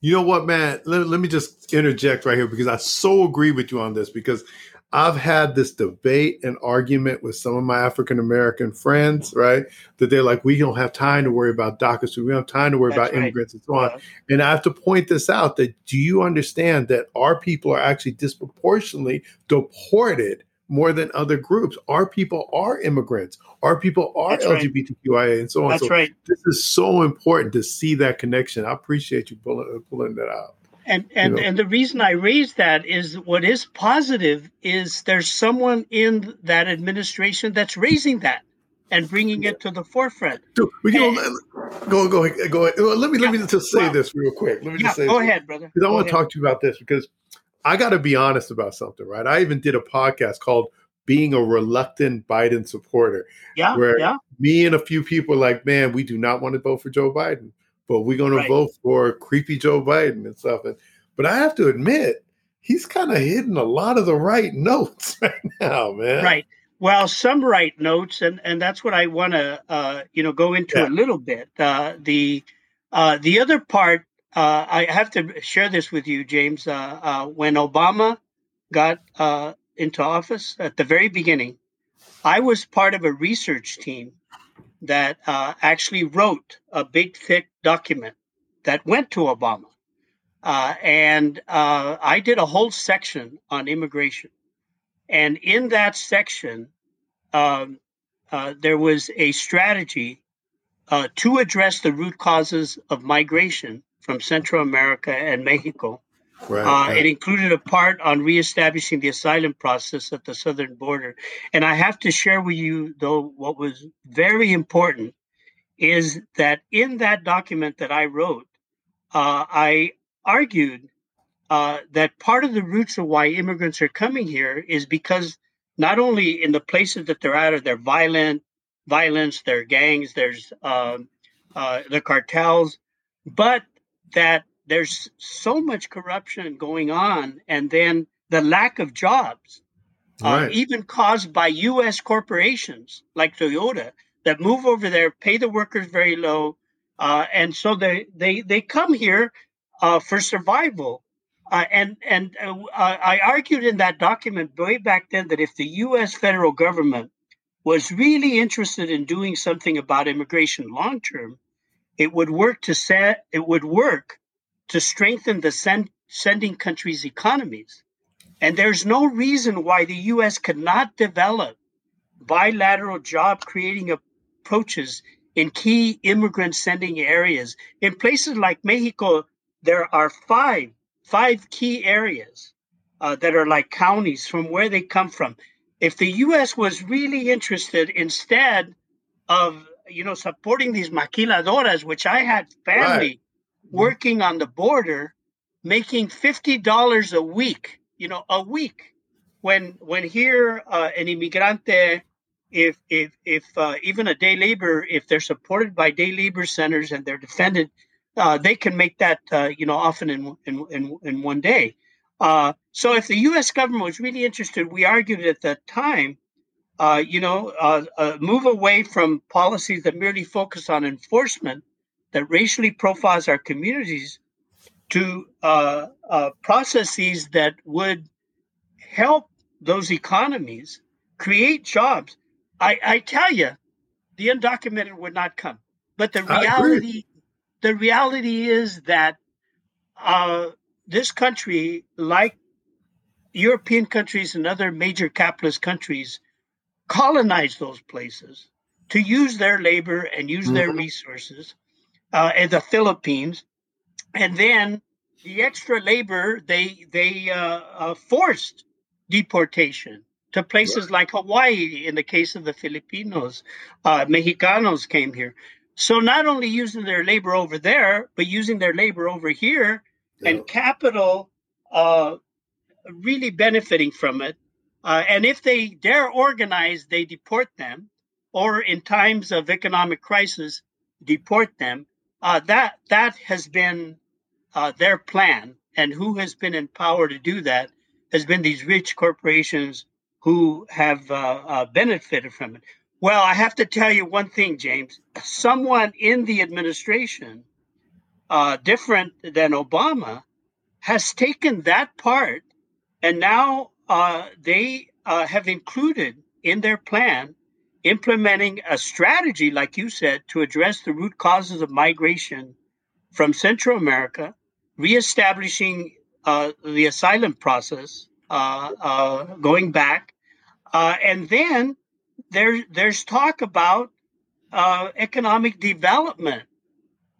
You know what, man? Let, let me just interject right here because I so agree with you on this because I've had this debate and argument with some of my African American friends, right? That they're like, we don't have time to worry about DACA, so we don't have time to worry That's about right. immigrants and so on. Yeah. And I have to point this out that do you understand that our people are actually disproportionately deported more than other groups? Our people are immigrants. Our people are That's LGBTQIA right. and so on. That's so right. This is so important to see that connection. I appreciate you pulling, uh, pulling that out. And and, you know? and the reason I raise that is what is positive is there's someone in that administration that's raising that and bringing it to the forefront. Dude, you know, go go ahead, go ahead. Let me yeah, let me just say this real quick. Let me yeah, just say go this. ahead, brother. Because I want to talk to you about this because I got to be honest about something, right? I even did a podcast called "Being a Reluctant Biden Supporter." Yeah, where yeah. me and a few people like, man, we do not want to vote for Joe Biden but we're going right. to vote for creepy Joe Biden and stuff. And, but I have to admit, he's kind of hitting a lot of the right notes right now, man. Right. Well, some right notes, and and that's what I want to uh, you know go into yeah. a little bit. Uh, the uh, the other part, uh, I have to share this with you, James. Uh, uh, when Obama got into office at the very beginning, I was part of a research team that uh, actually wrote a big, thick document that went to Obama. Uh, and uh, I did a whole section on immigration. And in that section, um, uh, there was a strategy uh, to address the root causes of migration from Central America and Mexico Right, uh, right. It included a part on reestablishing the asylum process at the southern border. And I have to share with you, though, what was very important is that in that document that I wrote, uh, I argued uh, that part of the roots of why immigrants are coming here is because not only in the places that they're at are there violent, violence, there are gangs, there's um, uh, the cartels, but that there's so much corruption going on, and then the lack of jobs, uh, right. uh, even caused by U.S. corporations like Toyota that move over there, pay the workers very low, uh, and so they they they come here uh, for survival. Uh, and and uh, I argued in that document way back then that if the U.S. federal government was really interested in doing something about immigration long term, it would work to set it would work to strengthen the send, sending countries' economies. And there's no reason why the U.S. could not develop bilateral job creating approaches in key immigrant sending areas. In places like Mexico, there are five, five key areas uh, that are like counties from where they come from. If the U.S. was really interested, instead of you know supporting these maquiladoras, which I had family working on the border making $50 a week, you know, a week. When when here uh, an immigrante, if if if uh, even a day labor, if they're supported by day labor centers and they're defended, uh, they can make that uh, you know often in in in, in one day. Uh, so if the U.S. government was really interested, we argued at that time uh, you know, move away from policies that merely focus on enforcement that racially profiles our communities to uh, uh, processes that would help those economies create jobs. I, I tell you, the undocumented would not come. But the reality, the reality is that uh, this country, like European countries and other major capitalist countries, colonize those places to use their labor and use mm-hmm. their resources. Uh, in the Philippines, and then the extra labor they they uh, uh, forced deportation to places right. like Hawaii. In the case of the Filipinos, uh, Mexicanos came here. So not only using their labor over there, but using their labor over here, yeah. and capital uh, really benefiting from it. Uh, and if they dare organize, they deport them, or in times of economic crisis, deport them. Uh, that that has been uh, their plan, and who has been in power to do that has been these rich corporations who have uh, uh, benefited from it. Well, I have to tell you one thing, James. Someone in the administration, uh, different than Obama, has taken that part, and now uh, they have included in their plan implementing a strategy, like you said, to address the root causes of migration from Central America, reestablishing uh, the asylum process, uh, uh, going back, uh, and then there, there's talk about uh, economic development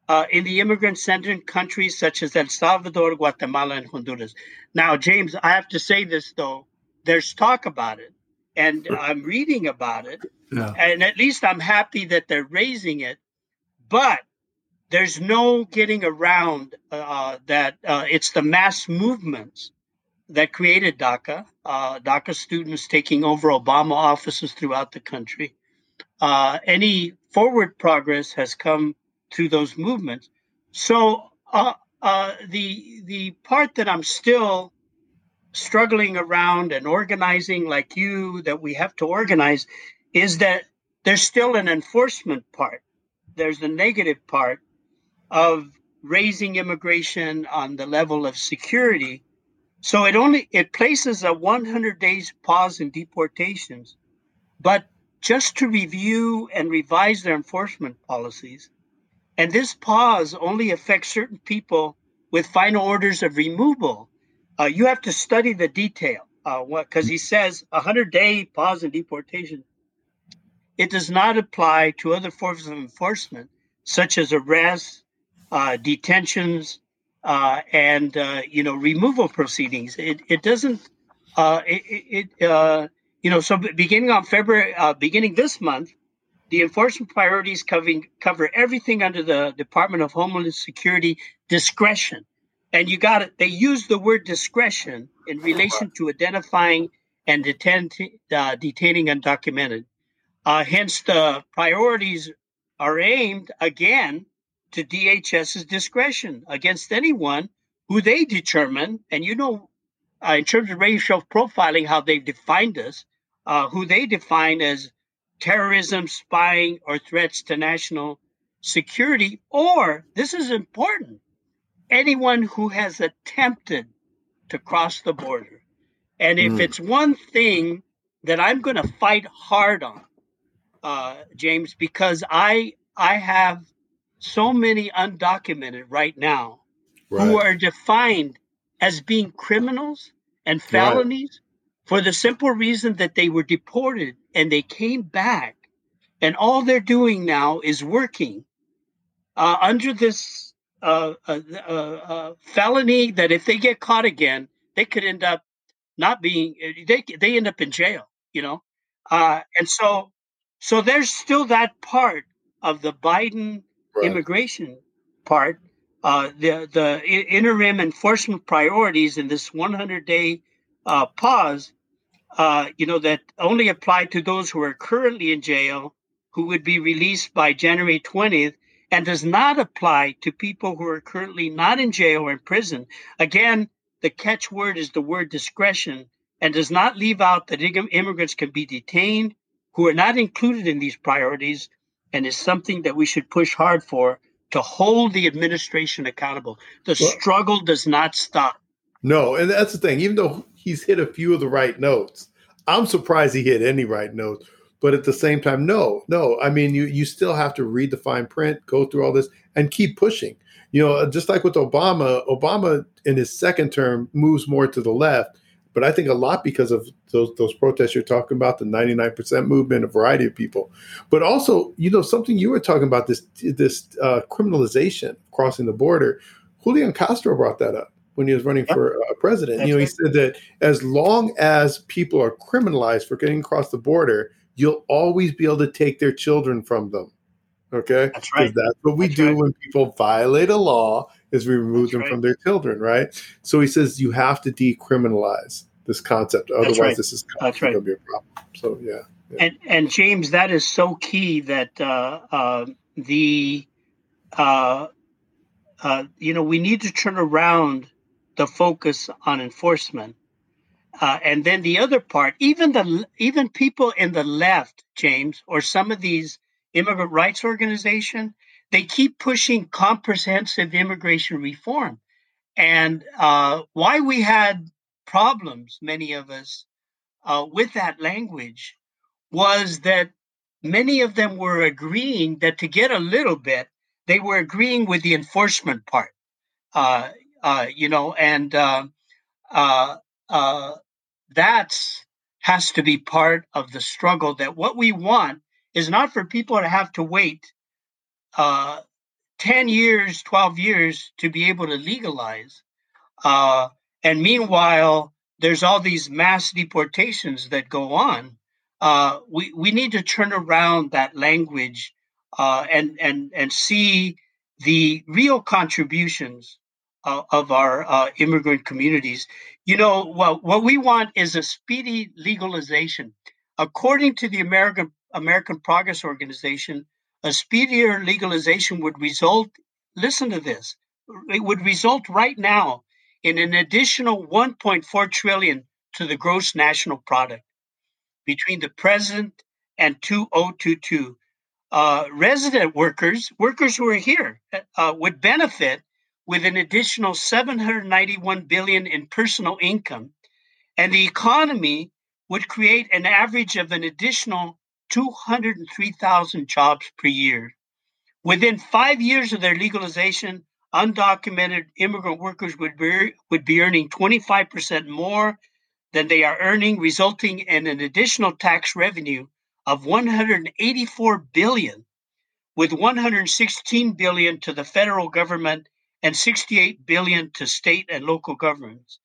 uh, in the immigrant-centered countries such as El Salvador, Guatemala, and Honduras. Now, James, I have to say this though: there's talk about it, and I'm reading about it, yeah. and at least I'm happy that they're raising it. But there's no getting around uh, that uh, it's the mass movements that created DACA. Uh, DACA students taking over Obama offices throughout the country. Uh, any forward progress has come through those movements. So uh, uh, the the part that I'm still struggling around and organizing, like you, that we have to organize, is that there's still an enforcement part. There's the negative part of raising immigration on the level of security. So it only it places a 100 days pause in deportations, but just to review and revise their enforcement policies. And this pause only affects certain people with final orders of removal. Uh, you have to study the detail because uh, he says a 100 day pause in deportation. It does not apply to other forms of enforcement, such as arrests, uh, detentions, uh, and uh, you know removal proceedings. It it doesn't uh, it, it you know so beginning on February beginning this month, the enforcement priorities covering cover everything under the Department of Homeland Security discretion. And you got it. They use the word discretion in relation to identifying and detain, uh, detaining undocumented. Uh, hence, the priorities are aimed again to DHS's discretion against anyone who they determine, and you know, uh, in terms of racial profiling, how they've defined us, uh, who they define as terrorism, spying, or threats to national security, or this is important, anyone who has attempted to cross the border. And if mm. it's one thing that I'm going to fight hard on, uh, James, because I I have so many undocumented right now right. who are defined as being criminals and felonies right. for the simple reason that they were deported and they came back and all they're doing now is working uh, under this uh, uh, uh, uh felony that if they get caught again they could end up not being they, they end up in jail you know uh, and so so there's still that part of the biden right. immigration part, uh, the the interim enforcement priorities in this 100 day uh, pause, uh, you know, that only apply to those who are currently in jail, who would be released by January 20th, and does not apply to people who are currently not in jail or in prison. Again, the catchword is the word discretion and does not leave out that immigrants can be detained, who are not included in these priorities and is something that we should push hard for to hold the administration accountable. The well, struggle does not stop. No, and that's the thing. Even though he's hit a few of the right notes, I'm surprised he hit any right notes. But at the same time, no, no. I mean, you you still have to read the fine print, go through all this, and keep pushing. You know, just like with Obama, Obama in his second term moves more to the left, but I think a lot because of those those protests you're talking about, the 99% movement, a variety of people, but also, you know, something you were talking about this this uh, criminalization crossing the border. Julian Castro brought that up when he was running yep. for uh, president. That's you know, right. he said that as long as people are criminalized for getting across the border, you'll always be able to take their children from them. Okay, that's right. That's what we that's do right. when people violate a law is we remove that's them right. from their children, right? So he says you have to decriminalize this concept, otherwise this is going to be a problem. So yeah, yeah, And and James, that is so key that uh, uh, the uh, uh you know we need to turn around the focus on enforcement. Uh, and then the other part, even the even people in the left, James, or some of these immigrant rights organization, they keep pushing comprehensive immigration reform. And uh, why we had problems, many of us, uh, with that language was that many of them were agreeing that to get a little bit, they were agreeing with the enforcement part. Uh, uh, you know, and uh, that's has to be part of the struggle. That what we want is not for people to have to wait uh, ten years, twelve years to be able to legalize, uh, and meanwhile, there's all these mass deportations that go on. Uh, we we need to turn around that language uh, and and and see the real contributions uh, of our uh, immigrant communities. You know, well, what we want is a speedy legalization. According to the American American Progress Organization, a speedier legalization would result. Listen to this. It would result right now in an additional 1.4 trillion to the gross national product between the present and 2022. Uh, resident workers, workers who are here, uh, would benefit with an additional 791 billion in personal income and the economy would create an average of an additional 203,000 jobs per year. Within 5 years of their legalization, undocumented immigrant workers would be, would be earning 25% more than they are earning resulting in an additional tax revenue of 184 billion with 116 billion to the federal government and 68 billion to state and local governments.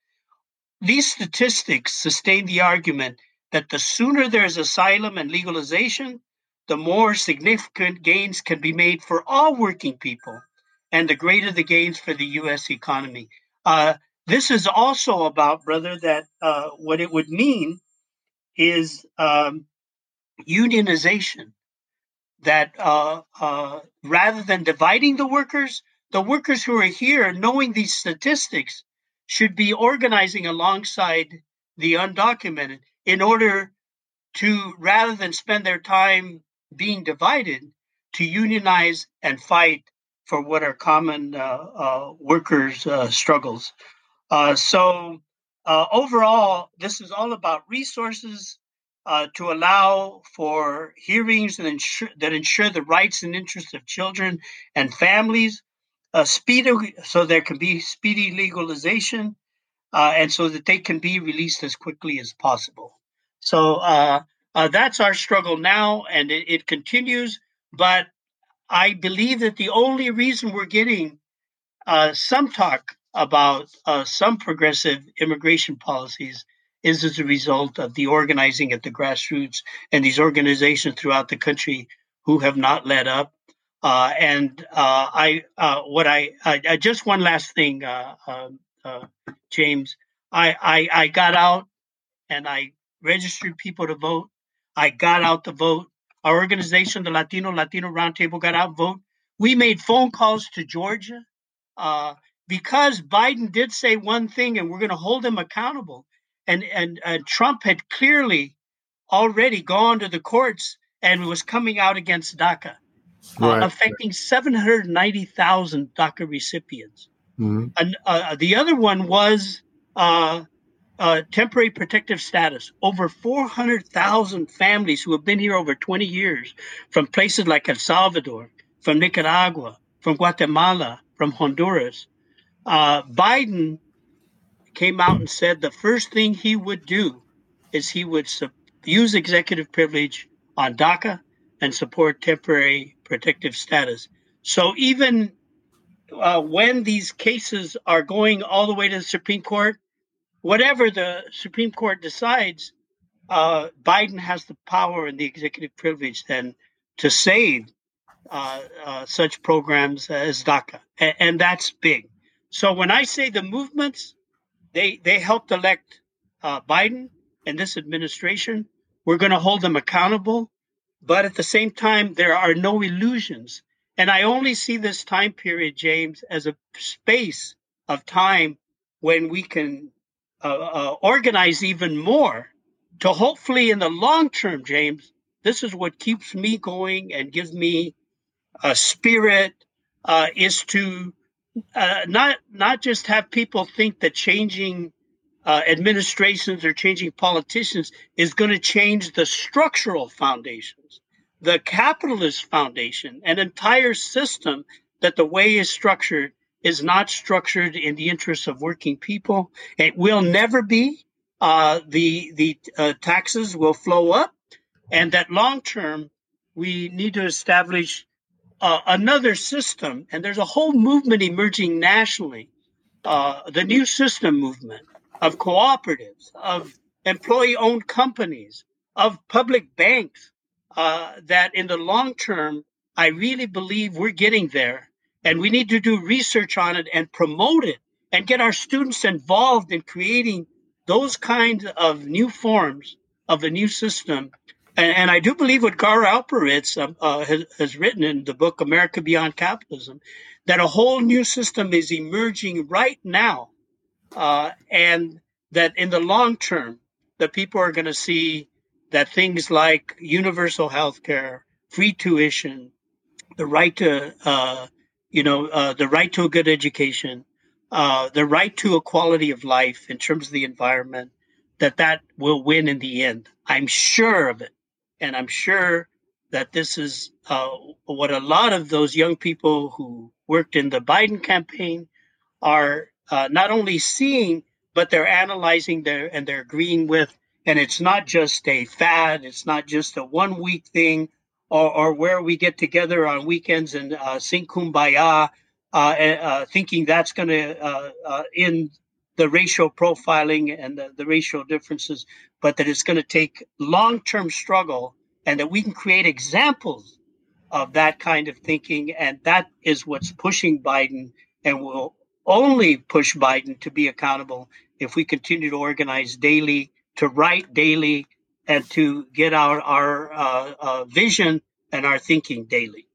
These statistics sustain the argument that the sooner there's asylum and legalization, the more significant gains can be made for all working people, and the greater the gains for the U.S. economy. Uh, this is also about, brother, that uh, what it would mean is um, unionization. That uh, uh rather than dividing the workers, the workers who are here, knowing these statistics, should be organizing alongside the undocumented in order to, rather than spend their time being divided, to unionize and fight for what are common uh, uh, workers' uh, struggles. Uh, so, uh, overall, this is all about resources uh, to allow for hearings that ensure, that ensure the rights and interests of children and families uh, speedy, so there can be speedy legalization, uh, and so that they can be released as quickly as possible. So uh, uh that's our struggle now, and it, it, continues. But I believe that the only reason we're getting uh, some talk about uh, some progressive immigration policies is as a result of the organizing at the grassroots and these organizations throughout the country who have not let up uh, and uh, I, uh, what I, I, just one last thing, uh, um, uh, James. I, I, I got out and I registered people to vote. I got out to vote. Our organization, the Latino Latino Roundtable, got out vote. We made phone calls to Georgia uh, because Biden did say one thing, and we're going to hold him accountable. And and Trump had clearly already gone to the courts and was coming out against DACA, uh, right. affecting 790,000 DACA recipients. Mm-hmm. And uh, the other one was uh, uh, temporary protective status. Over 400,000 families who have been here over 20 years from places like El Salvador, from Nicaragua, from Guatemala, from Honduras. Uh, Biden came out and said the first thing he would do is he would su- use executive privilege on DACA and support temporary protective status. So even uh, when these cases are going all the way to the Supreme Court, whatever the Supreme Court decides, uh, Biden has the power and the executive privilege then to save uh, uh, such programs as DACA, and, and, that's big. So when I say the movements, they they helped elect uh, Biden and this administration. We're going to hold them accountable, but at the same time, there are no illusions. And I only see this time period, James, as a space of time when we can uh, uh, organize even more to hopefully in the long term, James, this is what keeps me going and gives me a spirit uh, is to uh, not not just have people think that changing uh, administrations or changing politicians is going to change the structural foundations, the capitalist foundation, an entire system that the way is structured is not structured in the interests of working people. It will never be. Uh, the the uh, taxes will flow up, and that long term, we need to establish uh, another system. And there's a whole movement emerging nationally, uh, the new system movement of cooperatives, of employee-owned companies, of public banks. Uh, that in the long term, I really believe we're getting there and we need to do research on it and promote it and get our students involved in creating those kinds of new forms of a new system. And, and I do believe what Gar Alperovitz uh, uh, has, has, written in the book America Beyond Capitalism, that a whole new system is emerging right now. Uh, and that in the long term, the people are going to see that things like universal health care, free tuition, the right to uh, you know, uh, the right to a good education, uh, the right to a quality of life in terms of the environment, that that will win in the end. I'm sure of it. And I'm sure that this is uh, what a lot of those young people who worked in the Biden campaign are uh, not only seeing, but they're analyzing there and they're agreeing with. And it's not just a fad, it's not just a one week thing or, or where we get together on weekends and uh, sing kumbaya, uh, uh, thinking that's going to uh, end the racial profiling and the, the racial differences, but that it's going to take long term struggle and that we can create examples of that kind of thinking. And that is what's pushing Biden and will only push Biden to be accountable if we continue to organize daily, to write daily, and to get out our uh, uh, vision and our thinking daily.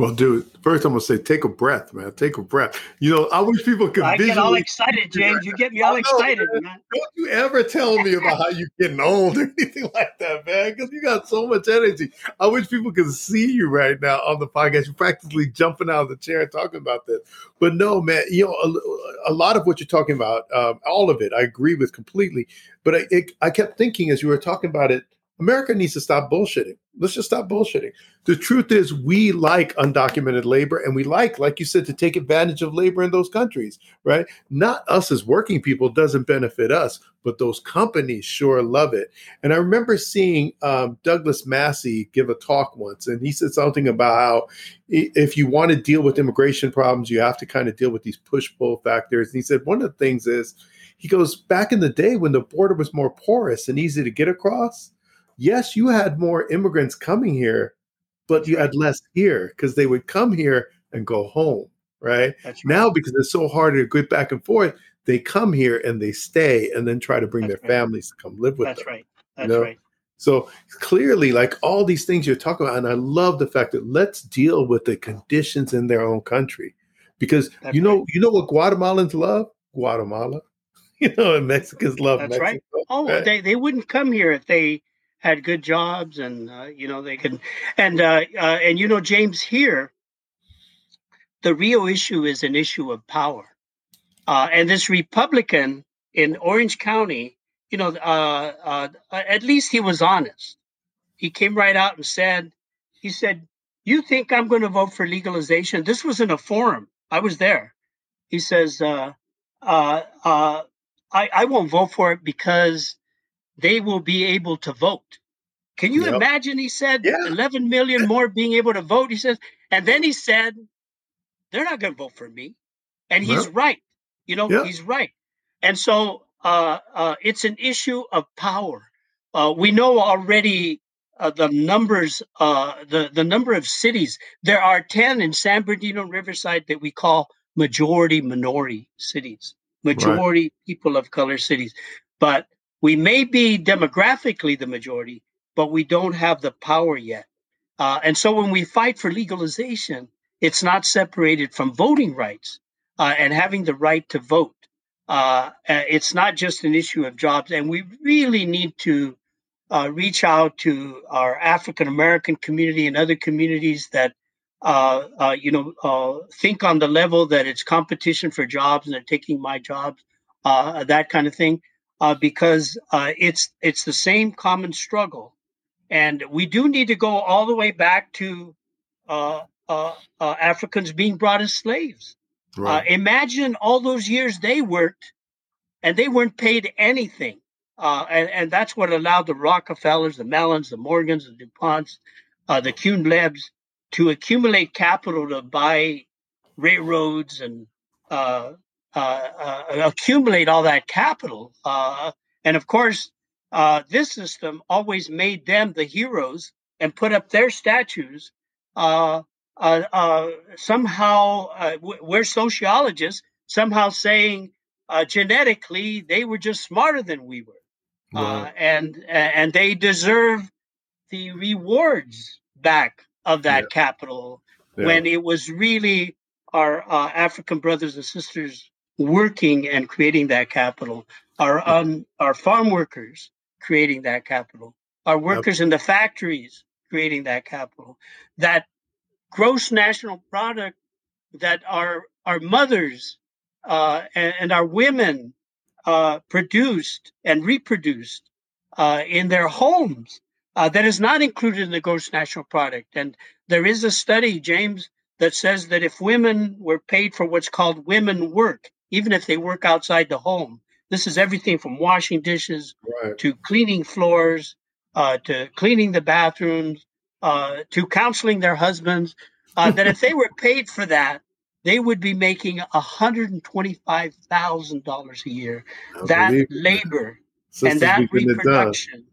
Well, dude, first I'm gonna say, take a breath, man. Take a breath. You know, I wish people could. I get all excited, James. You get me all know, excited, man. Don't you ever tell me about how you're getting old or anything like that, man? Because you got so much energy. I wish people could see you right now on the podcast. You're practically jumping out of the chair talking about this. But no, man. You know, a, a lot of what you're talking about, um, all of it, I agree with completely. But I, it, I kept thinking as you were talking about it America needs to stop bullshitting. Let's just stop bullshitting. The truth is, we like undocumented labor and we like, like you said, to take advantage of labor in those countries, right? Not us as working people doesn't benefit us, but those companies sure love it. And I remember seeing um, Douglas Massey give a talk once, and he said something about how if you want to deal with immigration problems, you have to kind of deal with these push pull factors. And he said one of the things is, he goes, back in the day when the border was more porous and easy to get across, yes, you had more immigrants coming here, but you had less here because they would come here and go home, right? right? Now, because it's so hard to get back and forth, they come here and they stay and then try to bring That's their right. families to come live with That's them. That's right. That's you know? right. So clearly, like all these things you're talking about, and I love the fact that let's deal with the conditions in their own country, because That's you know, right. you know what Guatemalans love Guatemala, you know, and Mexicans love That's Mexico. right. Oh, right? they they wouldn't come here if they had good jobs, and uh, you know they can. And uh, uh, and you know, James, here, the real issue is an issue of power. Uh, and this Republican in Orange County, you know, uh, uh, at least he was honest. He came right out and said, he said, "You think I'm going to vote for legalization?" This was in a forum. I was there. He says, I, "I won't vote for it because they will be able to vote." Can you yep. imagine? He said, yeah. 11 million more being able to vote. He says, and then he said, they're not going to vote for me. And he's right. You know, yeah. he's right. And so uh, uh, it's an issue of power. Uh, we know already uh, the numbers, uh, the, the number of cities. There are 10 in San Bernardino Riverside that we call majority minority cities, majority right. people of color cities. But we may be demographically the majority, but we don't have the power yet. Uh, and so when we fight for legalization, it's not separated from voting rights uh, and having the right to vote. Uh, it's not just an issue of jobs, and we really need to uh, reach out to our African American community and other communities that uh, uh, you know think on the level that it's competition for jobs and they're taking my jobs, that kind of thing, because it's it's the same common struggle, and we do need to go all the way back to uh, uh, Africans being brought as slaves. Uh, right. imagine all those years they worked and they weren't paid anything. Uh, and, and that's what allowed the Rockefellers, the Mellons, the Morgans, the DuPonts, uh, the Kuhn Loebs to accumulate capital to buy railroads and accumulate all that capital. and of course, this system always made them the heroes and put up their statues uh, uh, uh, somehow uh, we're sociologists somehow saying uh, genetically they were just smarter than we were, uh, right. and and they deserve the rewards back of that yeah. capital yeah. when it was really our African brothers and sisters working and creating that capital, our um, our farm workers creating that capital, our workers yep. in the factories creating that capital, that gross national product that our our mothers uh, and, and, our women uh, produced and reproduced uh, in their homes uh, that is not included in the gross national product. And there is a study, James, that says that if women were paid for what's called women work, even if they work outside the home, this is everything from washing dishes right. to cleaning floors uh, to cleaning the bathrooms uh, to counseling their husbands uh, that if they were paid for that, they would be making $125,000 a year. I that labor and that reproduction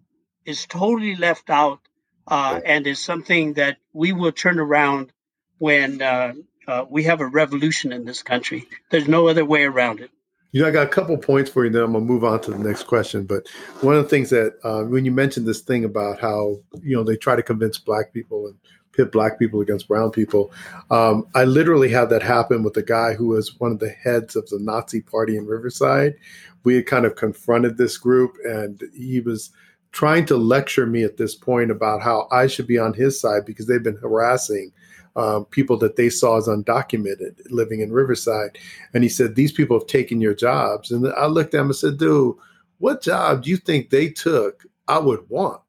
is totally left out uh, yeah. and is something that we will turn around when uh, uh, we have a revolution in this country. There's no other way around it. You know, I got a couple points for you. Then I'm gonna move on to the next question. But one of the things that uh, when you mentioned this thing about how you know they try to convince black people and pit black people against brown people, um, I literally had that happen with a guy who was one of the heads of the Nazi Party in Riverside. We had kind of confronted this group, and he was trying to lecture me at this point about how I should be on his side because they've been harassing um, people that they saw as undocumented living in Riverside. And he said, These people have taken your jobs. And I looked at him and said, Dude, what job do you think they took I would want?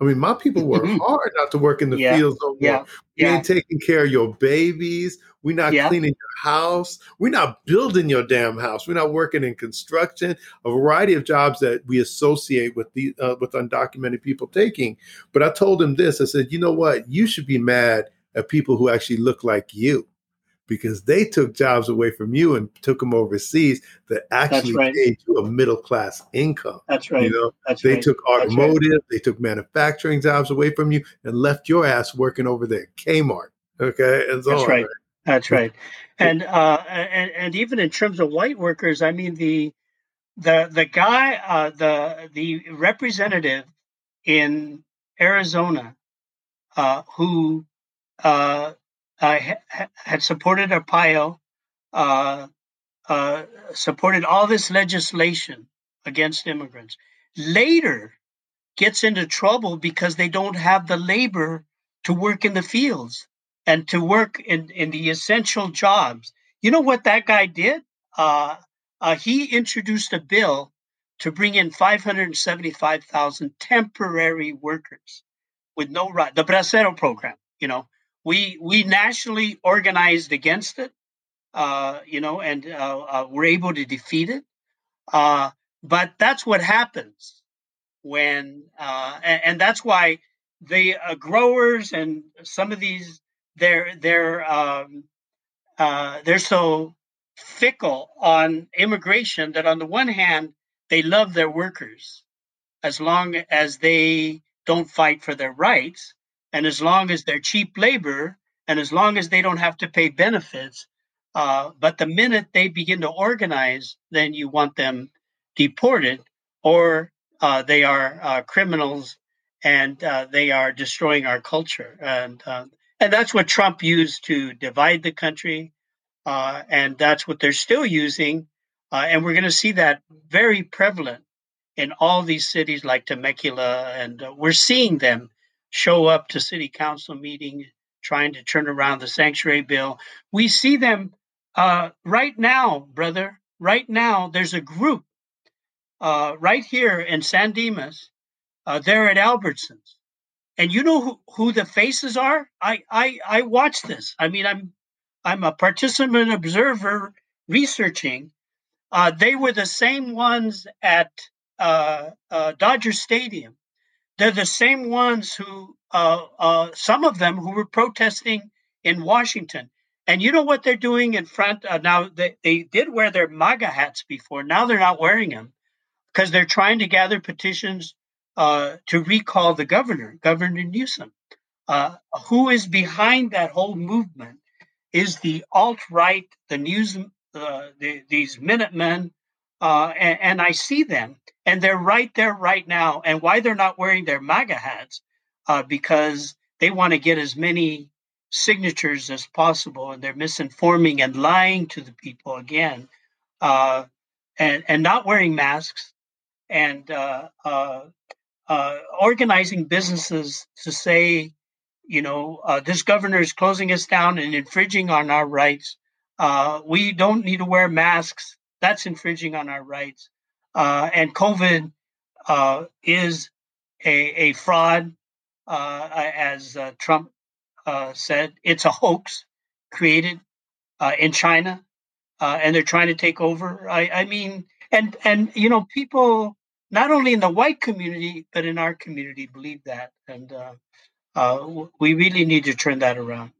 I mean, my people work hard not to work in the yeah. fields no yeah. We yeah. ain't taking care of your babies. We're not cleaning your house. We're not building your damn house. We're not working in construction. A variety of jobs that we associate with the uh, with undocumented people taking. But I told him this. I said, you know what? You should be mad at people who actually look like you because they took jobs away from you and took them overseas that actually right. paid you a middle class income. That's right. You know, That's they right. took automotive, right. they took manufacturing jobs away from you and left your ass working over there, Kmart. Okay, and so That's on, right. That's right. And uh, and and even in terms of white workers, I mean the the the guy uh, the the representative in Arizona uh, who uh, ha- had supported Arpaio, uh, uh, supported all this legislation against immigrants. Later, gets into trouble because they don't have the labor to work in the fields and to work in, in the essential jobs. You know what that guy did? Uh, uh, he introduced a bill to bring in 575,000 temporary workers with no right. The Bracero program, you know, we we nationally organized against it, uh, you know, and uh, uh, we're able to defeat it. Uh, but that's what happens when, uh, and, and, that's why the uh, growers and some of these they're they're um, they're so fickle on immigration that on the one hand they love their workers as long as they don't fight for their rights and as long as they're cheap labor and as long as they don't have to pay benefits uh, but the minute they begin to organize then you want them deported or uh, they are uh, criminals and uh, they are destroying our culture and uh, and that's what Trump used to divide the country uh, and that's what they're still using. And we're going to see that very prevalent in all these cities like Temecula. And uh, we're seeing them show up to city council meeting trying to turn around the sanctuary bill. We see them uh, right now, brother. Right now, there's a group uh, right here in San Dimas. Uh, they're at Albertsons. And you know who, who the faces are? I, I I watch this. I mean, I'm I'm a participant observer researching. Uh, they were the same ones at uh, uh, Dodger Stadium. They're the same ones who, uh, uh, some of them who were protesting in Washington. And you know what they're doing in front? Uh, now, they, they did wear their MAGA hats before. Now they're not wearing them because they're trying to gather petitions to recall the governor, Governor Newsom. who is behind that whole movement is the alt right, the news, uh, the, these Minutemen, uh, and, and, I see them, and they're right there right now. And why they're not wearing their MAGA hats? Uh, because they want to get as many signatures as possible, and they're misinforming and lying to the people again, uh, and and not wearing masks, and uh, uh, organizing businesses to say you know, this governor is closing us down and infringing on our rights. We don't need to wear masks. That's infringing on our rights. Uh, and COVID uh, is a, a fraud, uh, as uh, Trump said. It's a hoax created in China, and they're trying to take over. I, I mean, and and you know, people not only in the white community but in our community believe that, and uh, we really need to turn that around.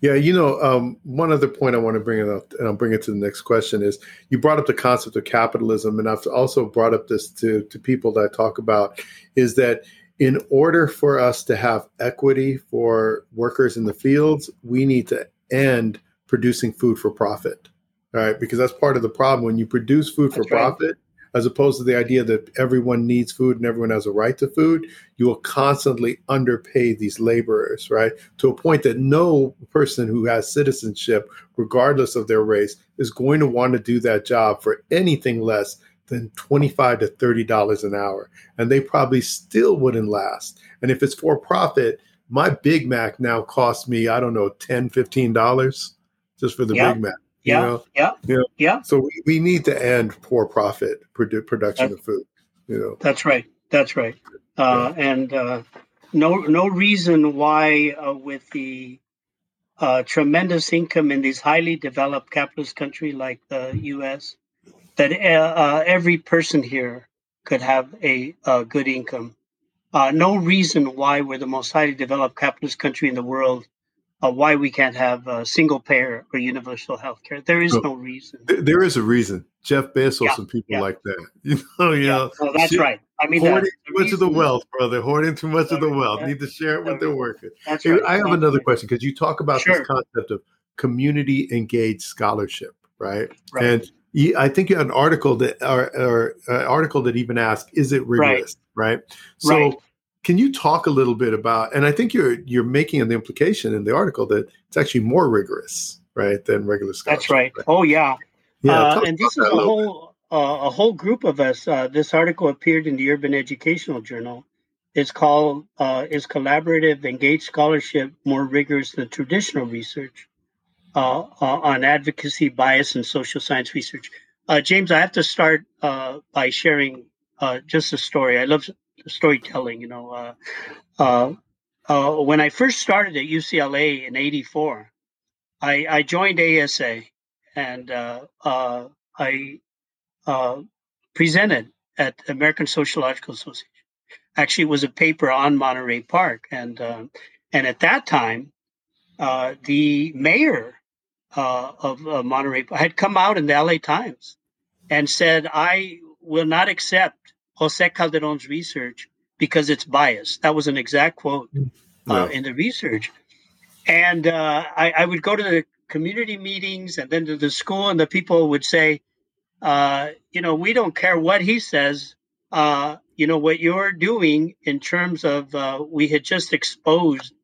Yeah, you know, um, one other point I want to bring it up, and I'll bring it to the next question is you brought up the concept of capitalism, and I've also brought up this to to people that I talk about is that in order for us to have equity for workers in the fields, we need to end producing food for profit. right? because that's part of the problem. When you produce food that's for right. profit, as opposed to the idea that everyone needs food and everyone has a right to food, you will constantly underpay these laborers, right? To a point that no person who has citizenship, regardless of their race, is going to want to do that job for anything less than 25 to 30 dollars an hour and they probably still wouldn't last and if it's for profit my big mac now costs me i don't know 10 15 dollars just for the yeah. big mac yeah, know? yeah, yeah, yeah. So we, we need to end poor profit produ- production of food. You know, that's right. That's right. Uh, yeah. And uh, no no reason why uh, with the uh, tremendous income in these highly developed capitalist country like the U.S. that uh, uh, every person here could have a, a good income. no reason why we're the most highly developed capitalist country in the world uh, why we can't have a single payer or universal health care. There is so, no reason. Th- there is a reason. Jeff Bezos yeah, and people yeah. like that. You know, you yeah. know. Well, that's shit, right. I mean, hoarding too much of the wealth, brother. Hoarding too much of the wealth. Need to share it with their workers. That's right. I have that's another right. question because you talk about sure. this concept of community engaged scholarship, right? right. And I think you had an article that or, or uh, article that even asked, "Is it rigorous?" Right. right? So. Can you talk a little bit about? And I think you're you're making an implication in the article that it's actually more rigorous, right, than regular scholarship. That's right. right? Oh yeah. Yeah. Uh, and this is a whole uh, a whole group of us. Uh, this article appeared in the Urban Educational Journal is called uh, is collaborative engaged scholarship more rigorous than traditional research uh, uh, on advocacy bias and social science research uh, james i have to start uh, by sharing uh, just a story i love storytelling you know uh, when i first started at ucla in 84 i, I joined asa and i presented at american sociological association. Actually it was a paper on Monterey Park, and uh, and at that time, uh, the mayor uh, of uh, Monterey had come out in the LA Times and said, "I will not accept Jose Calderon's research because it's biased." That was an exact quote uh, in the research, and uh, I, I, would go to the community meetings and then to the school, and the people would say. you know, we don't care what he says uh, you know what you're doing in terms of uh, we had just exposed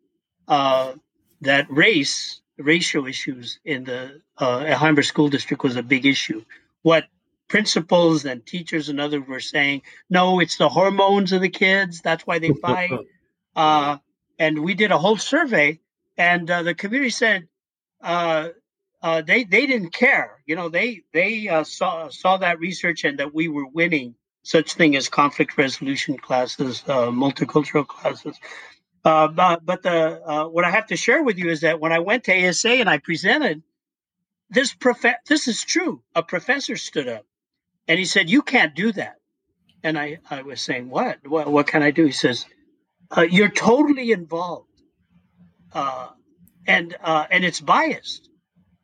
uh, that race racial issues in the uh, Alhambra School District was a big issue. What principals and teachers and others were saying, no, it's the hormones of the kids. That's why they fight. uh, and we did a whole survey, and uh, the community said uh, uh, they they didn't care. You know, they they uh, saw saw that research and that we were winning such thing as conflict resolution classes, uh, multicultural classes. Uh, but but the uh, what I have to share with you is that when I went to ASA and I presented, this prof- this is true. A professor stood up and he said, "You can't do that." And I I was saying, "What? What, what can I do?" He says, uh, "You're totally involved, uh, and uh, and it's biased.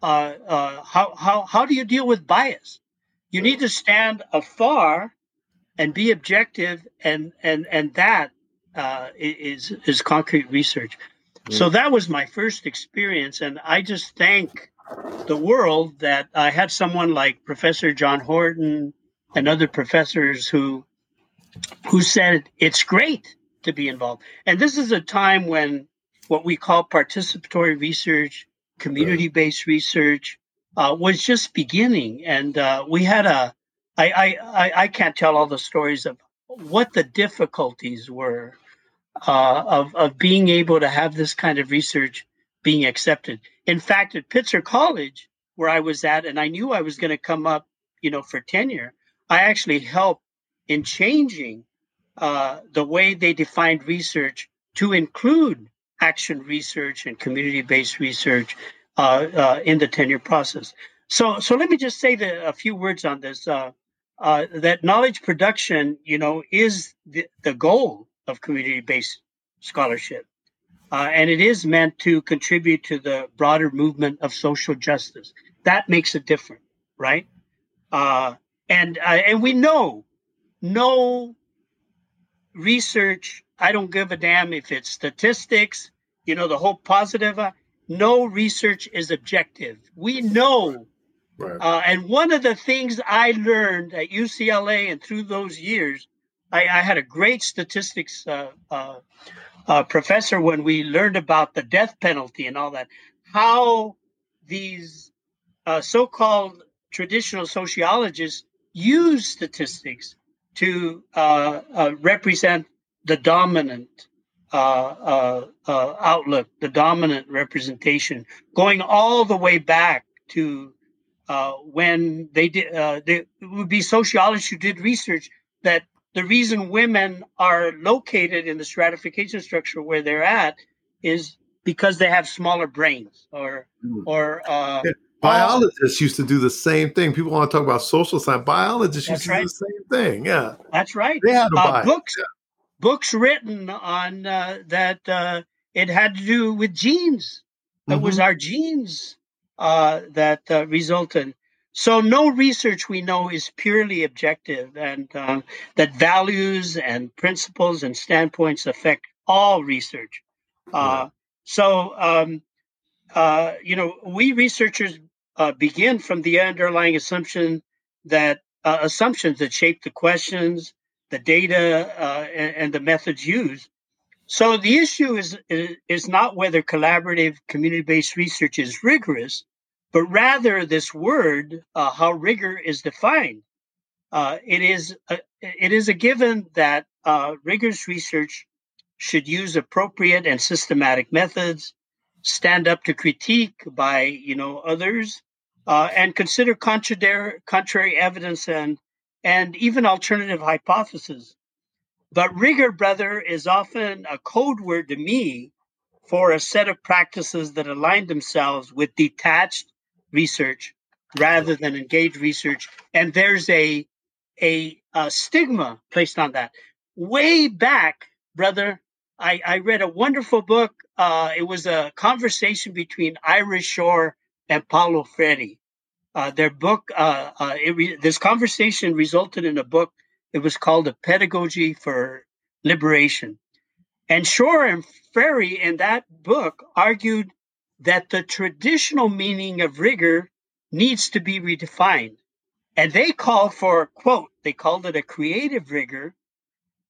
how how how do you deal with bias? You need to stand afar." and be objective and and and that uh, is is concrete research. Mm. So that was my first experience, and I just thank the world that I had someone like Professor John Horton and other professors who who said it's great to be involved. And this is a time when what we call participatory research, community-based research, uh, was just beginning, and uh, we had a I, I, I can't tell all the stories of what the difficulties were uh, of, of being able to have this kind of research being accepted. In fact, at Pitzer College, where I was at, and I knew I was going to come up, you know, for tenure, I actually helped in changing uh, the way they defined research to include action research and community-based research uh, uh in the tenure process. So, so let me just say the, a few words on this. Uh, uh, that knowledge production, you know, is the, the goal of community-based scholarship. Uh, and it is meant to contribute to the broader movement of social justice. That makes it different, right? And uh, and we know no research. I don't give a damn if it's statistics. You know, the whole positive. Uh, no research is objective. We know Right. Uh, and one of the things I learned at UCLA and through those years, I, I had a great statistics uh, uh, uh, professor when we learned about the death penalty and all that, how these uh, so called traditional sociologists use statistics to uh, represent the dominant outlook, the dominant representation, going all the way back to uh, when they did, uh, it would be sociologists who did research that the reason women are located in the stratification structure where they're at is because they have smaller brains or mm. or uh, biologists used to do the same thing. People want to talk about social science. Biologists used to right. do the same thing. Yeah, that's right. They had uh, books yeah. books written on uh, that uh, it had to do with genes. It mm-hmm. was our genes uh, that uh, resulted. So no research we know is purely objective, and uh, that values and principles and standpoints affect all research. Uh, so um, uh, you know, we researchers uh, begin from the underlying assumption that assumptions that shape the questions, the data, and, and the methods used. So the issue is, is, not whether collaborative community-based research is rigorous, but rather this word, uh, how rigor is defined. Uh, it is a, it is a given that uh, rigorous research should use appropriate and systematic methods, stand up to critique by you know others, uh, and consider contrary, contrary evidence and and even alternative hypotheses. But rigor, brother, is often a code word to me for a set of practices that align themselves with detached research rather than engaged research. And there's a, a, a stigma placed on that. Way back, brother, I, I read a wonderful book. Uh, it was a conversation between Ira Shor and Paulo Freire. Uh, their book, uh, uh re- this conversation resulted in a book. It was called A Pedagogy for Liberation. And Shor and Freire in that book argued that the traditional meaning of rigor needs to be redefined. And they call for, quote, they called it a creative rigor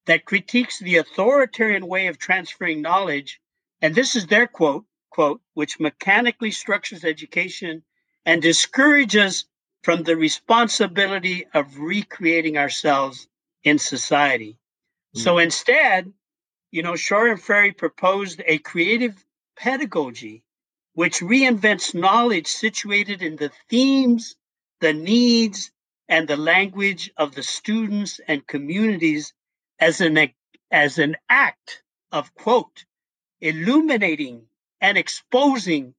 that critiques the authoritarian way of transferring knowledge. And this is their quote, quote, which mechanically structures education and discourages from the responsibility of recreating ourselves in society. Mm. So instead, you know, Shor and Freire proposed a creative pedagogy which reinvents knowledge situated in the themes, the needs, and the language of the students and communities as an, as an act of, quote, illuminating and exposing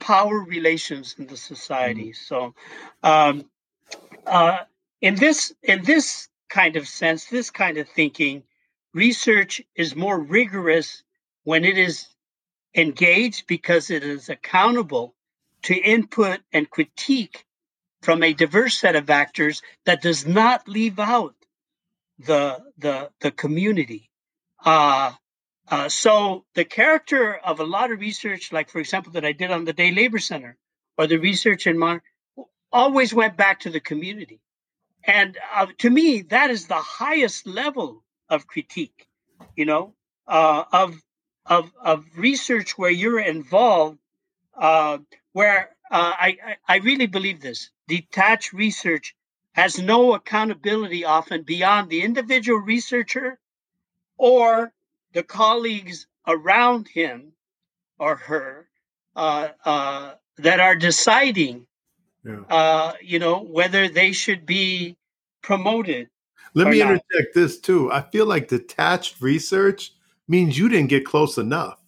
power relations in the society. Mm-hmm. So, um, uh, in this in this kind of sense, this kind of thinking, research is more rigorous when it is engaged because it is accountable to input and critique from a diverse set of actors that does not leave out the the the community. Uh, uh, so the character of a lot of research, like for example that I did on the Day Labor Center, or the research in Mon, always went back to the community, and uh, to me that is the highest level of critique. You know, uh, of of of research where you're involved, uh, where uh, I I really believe this detached research has no accountability often beyond the individual researcher or the colleagues around him or her uh, uh, that are deciding, yeah. uh, you know, whether they should be promoted. Let me not. interject this too. I feel like detached research means you didn't get close enough.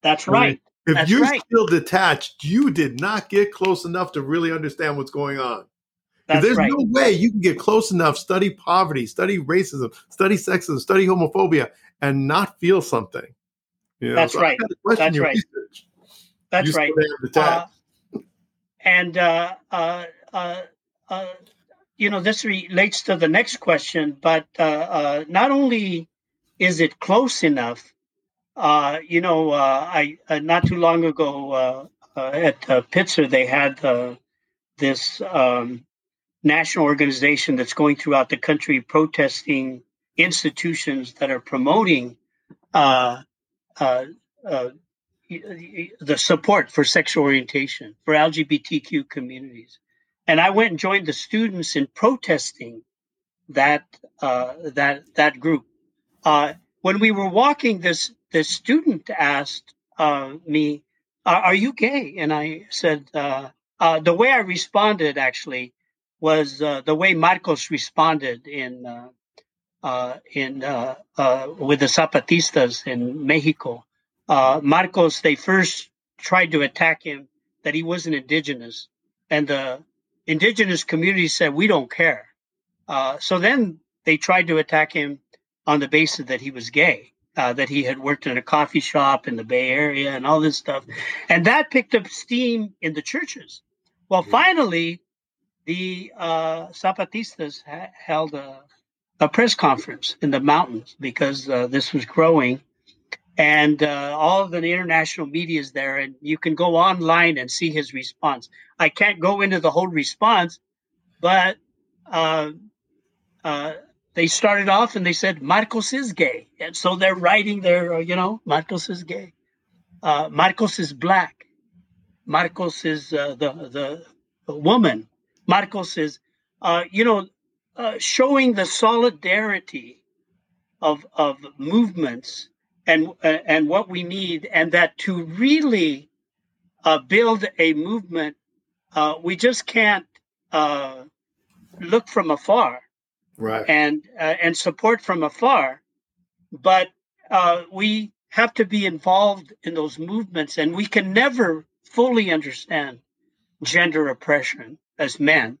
That's right. If That's you're right. still detached, you did not get close enough to really understand what's going on. That's there's right. no way you can get close enough, study poverty, study racism, study sexism, study homophobia, and not feel something. You know? That's so right. That's right. Research. That's you right. Uh, and uh, uh, uh, uh, you know, this relates to the next question, but uh, not only is it close enough? Uh, you know, uh, I uh, not too long ago uh, uh, at uh, Pitzer they had this um, national organization that's going throughout the country protesting institutions that are promoting the support for sexual orientation for LGBTQ communities. And I went and joined the students in protesting that that that group uh, when we were walking, this this student asked uh, me, "Are you gay?" And I said, uh, uh "The way I responded actually was uh, the way Marcos responded in uh, in with the Zapatistas in Mexico. Marcos, they first tried to attack him that he wasn't indigenous, and the indigenous community said, "We don't care." so then they tried to attack him on the basis that he was gay, uh, that he had worked in a coffee shop in the Bay Area and all this stuff. And that picked up steam in the churches. Well, finally, the uh, Zapatistas ha- held a, a, press conference in the mountains because uh, this was growing. And uh, all of the international media is there, and you can go online and see his response. I can't go into the whole response, but uh, uh, they started off and they said Marcos is gay, and so they're writing their, uh, you know, Marcos is gay. Marcos is black. Marcos is the the woman. Marcos is, uh, you know, uh, showing the solidarity of of movements and uh, and what we need, and that to really uh, build a movement, uh, we just can't uh, look from afar, right? And uh, and support from afar, but uh, we have to be involved in those movements, and we can never fully understand gender oppression as men.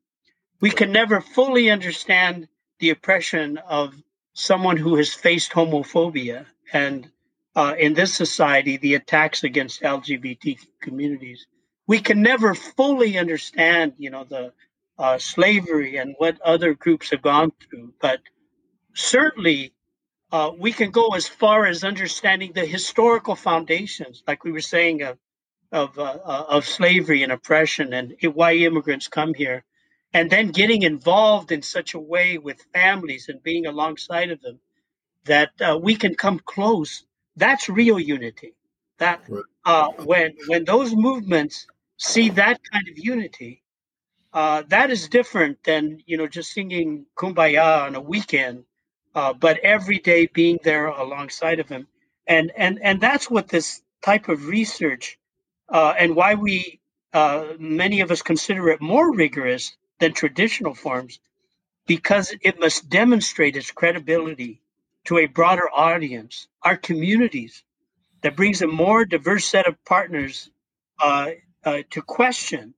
We can never fully understand the oppression of someone who has faced homophobia and uh, in this society the attacks against lgbt communities we can never fully understand you know the uh, slavery and what other groups have gone through but certainly uh, we can go as far as understanding the historical foundations like we were saying of of, uh, uh, of slavery and oppression and why immigrants come here and then getting involved in such a way with families and being alongside of them that uh, we can come close that's real unity. That uh, when when those movements see that kind of unity uh, that is different than you know just singing kumbaya on a weekend uh, but every day being there alongside of him and and and that's what this type of research uh, and why we uh, many of us consider it more rigorous than traditional forms because it must demonstrate its credibility to a broader audience, our communities, that brings a more diverse set of partners uh, uh, to question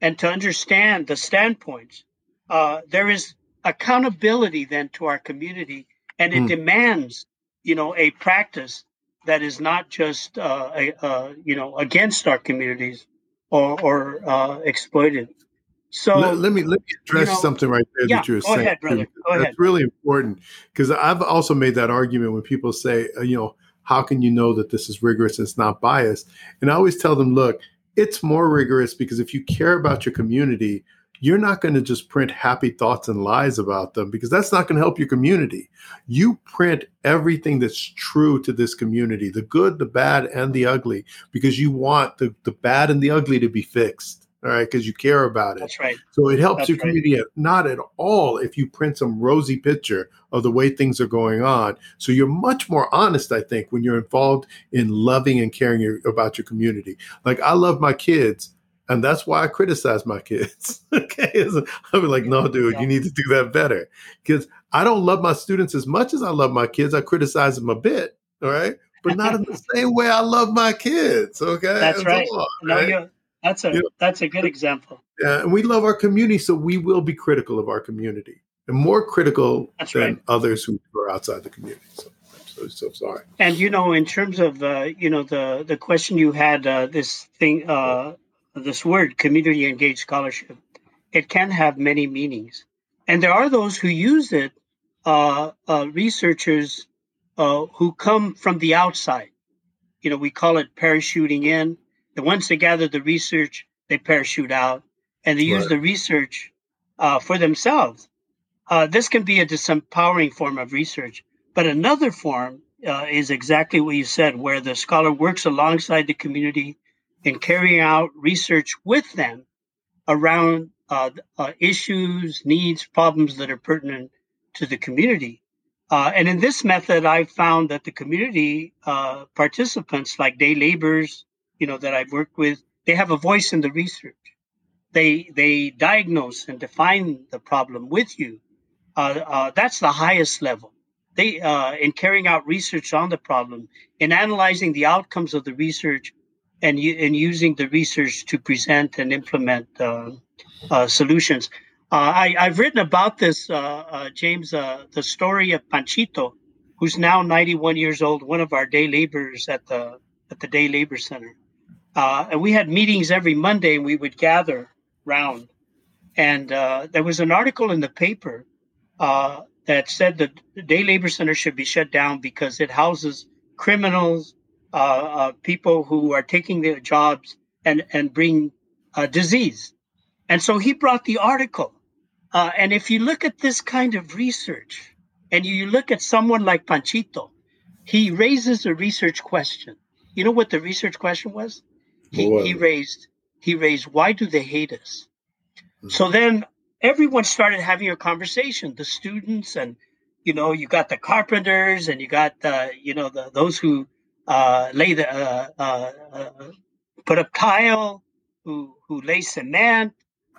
and to understand the standpoints. Uh, there is accountability then to our community, and it mm. demands, you know, a practice that is not just, uh, a, uh, you know, against our communities or, or uh, exploited. So let, let, me let me address you know, something right there yeah, that you were go saying. Ahead, brother. Go That's ahead. really important because I've also made that argument when people say, uh, you know, how can you know that this is rigorous and it's not biased? And I always tell them, look, it's more rigorous because if you care about your community, you're not going to just print happy thoughts and lies about them because that's not going to help your community. You print everything that's true to this community, the good, the bad, and the ugly, because you want the, the bad and the ugly to be fixed all right, because you care about it. That's right. So it helps That's your community right. not at all if you print some rosy picture of the way things are going on. So you're much more honest, I think, when you're involved in loving and caring your, about your community. Like I love my kids, and that's why I criticize my kids. okay, I'm like, no, dude, you need to do that better because I don't love my students as much as I love my kids. I criticize them a bit, all right, but not in the same way I love my kids. Okay, that's, right. No, that's a that's a good example. Yeah, and we love our community, so we will be critical of our community and more critical that's than right. others who are outside the community. So so, so sorry. And you know, in terms of uh, you know the the question you had, uh, this thing, uh, this word, community engaged scholarship, it can have many meanings, and there are those who use it, uh, uh, researchers uh, who come from the outside. You know, we call it parachuting in and once they gather the research, they parachute out and they right. use the research uh, for themselves. Uh, this can be a disempowering form of research, but another form uh, is exactly what you said, where the scholar works alongside the community in carrying out research with them around uh, uh, issues, needs, problems that are pertinent to the community. Uh, and in this method, I've found that the community participants, like day laborers, you know that I've worked with, they have a voice in the research. They they diagnose and define the problem with you. Uh, uh, that's the highest level. They uh, in carrying out research on the problem, in analyzing the outcomes of the research, and in using the research to present and implement uh, uh, solutions. Uh, I, have written about this, James, the story of Panchito, who's now 91 years old, one of our day laborers at the at the Day Labor Center. Uh, and we had meetings every Monday, and we would gather round. And uh, there was an article in the paper uh, that said that the Day Labor Center should be shut down because it houses criminals, uh, uh, people who are taking their jobs and and bring uh, disease. And so he brought the article. and if you look at this kind of research, and you look at someone like Panchito, he raises a research question. You know what the research question was? he, he raised he raised why do they hate us mm-hmm. so then everyone started having a conversation the students and you know, you got the carpenters and you got the, you know, the those who uh, lay the uh, uh, uh put up tile, who who lay cement.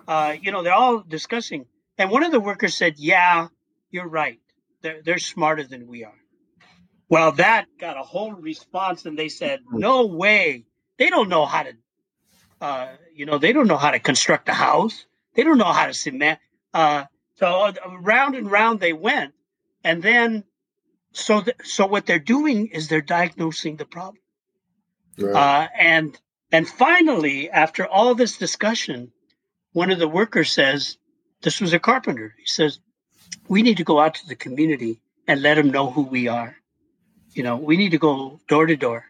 Uh, you know, they're all discussing. And one of the workers said, "Yeah, you're right. They're they're smarter than we are." Well, that got a whole response, and they said, "No way! They don't know how to, uh, you know, they don't know how to construct a house. They don't know how to cement." Uh, so round and round they went, and then so th- so what they're doing is they're diagnosing the problem, right. uh, and and finally, after all this discussion, one of the workers says, "This was a carpenter." He says, "We need to go out to the community and let them know who we are." you know, we need to go door to door.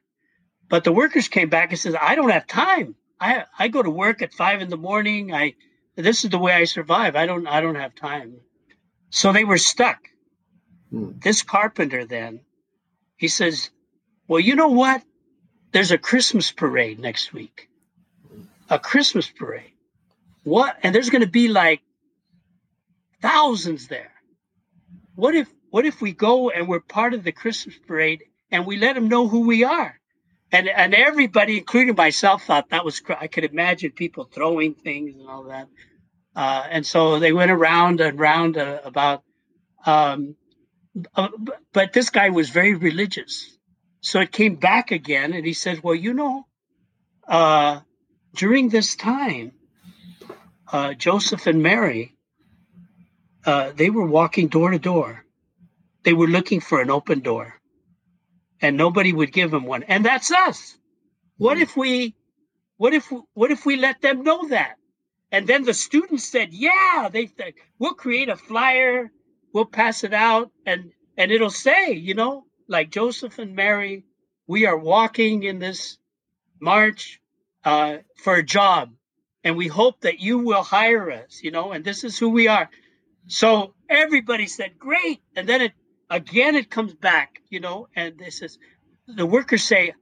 But the workers came back and says, I don't have time. I I go to work at five in the morning. I this is the way I survive. I don't I don't have time. So they were stuck. Hmm. This carpenter then, he says, Well, you know what? There's a Christmas parade next week. A Christmas parade. What? And there's gonna be like thousands there. What if what if we go and we're part of the Christmas parade and we let them know who we are? And and everybody, including myself, thought that was. I could imagine people throwing things and all that. Uh, and so they went around and round uh, about. Um, uh, but this guy was very religious, so it came back again, and he said, "Well, you know, uh, during this time, uh, Joseph and Mary, uh, they were walking door to door." They were looking for an open door and nobody would give them one. And that's us. What if we what if what if we let them know that? And then the students said, "Yeah, they we'll create a flyer, we'll pass it out and and it'll say, you know, like Joseph and Mary, we are walking in this march uh, for a job and we hope that you will hire us, you know, and this is who we are." So everybody said, "Great." And then it again it comes back you know and this is the workers say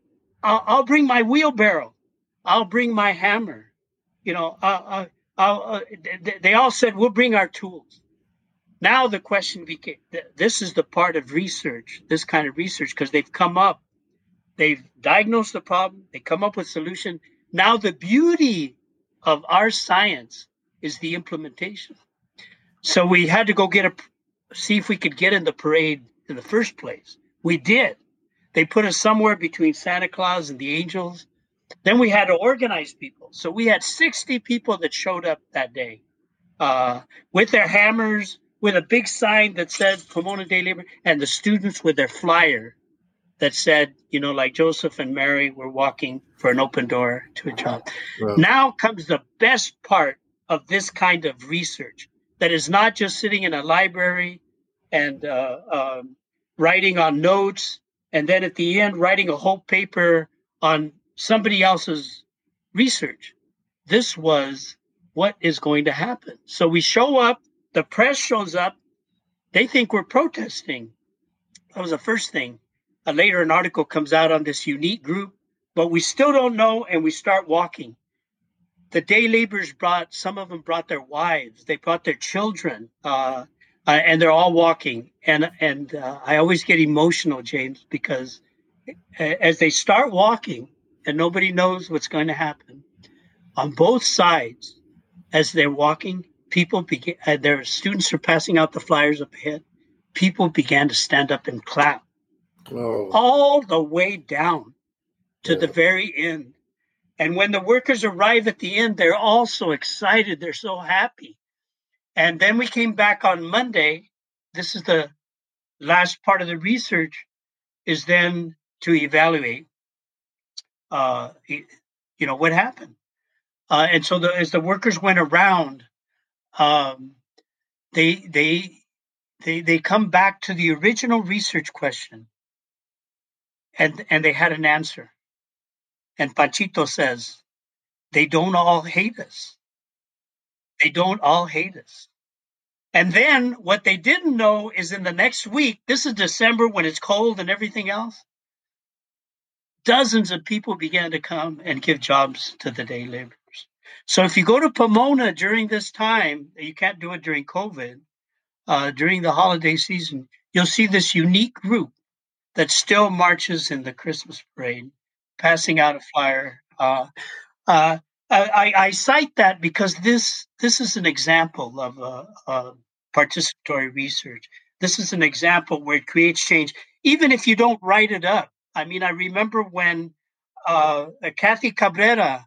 i'll, I'll bring my wheelbarrow i'll bring my hammer you know uh, uh, they all said we'll bring our tools now the question became this is the part of research this kind of research because they've come up they've diagnosed the problem they come up with solution now the beauty of our science is the implementation so we had to go get a see if we could get in the parade in the first place. We did. They put us somewhere between Santa Claus and the angels. Then we had to organize people. So we had 60 people that showed up that day uh, with their hammers, with a big sign that said Pomona Day Labor, and the students with their flyer that said, you know, like Joseph and Mary were walking for an open door to a job. Wow. Now comes the best part of this kind of research that is not just sitting in a library and uh, um, writing on notes, and then at the end, writing a whole paper on somebody else's research. This was what is going to happen. So we show up, the press shows up, they think we're protesting. That was the first thing. Uh, later, an article comes out on this unique group, but we still don't know, and we start walking. The day laborers brought, some of them brought their wives, they brought their children. Uh, uh, and they're all walking. And and uh, I always get emotional, James, because as they start walking and nobody knows what's going to happen, on both sides, as they're walking, people begin. Uh, their students are passing out the flyers up ahead. People began to stand up and clap, oh. all the way down to yeah. the very end. And when the workers arrive at the end, they're all so excited. They're so happy and then we came back on Monday. This is the last part of the research, is then to evaluate, uh, you know, what happened. Uh, and so the, as the workers went around, um, they they they they come back to the original research question, and and they had an answer. And Panchito says, they don't all hate us. They don't all hate us. And then what they didn't know is in the next week, this is December when it's cold and everything else, dozens of people began to come and give jobs to the day laborers. So if you go to Pomona during this time, you can't do it during COVID, uh, during the holiday season, you'll see this unique group that still marches in the Christmas parade, passing out a flyer. Uh, uh, I, I, cite that because this this is an example of a, a participatory research. This is an example where it creates change, even if you don't write it up. I mean, I remember when uh, Kathy Cabrera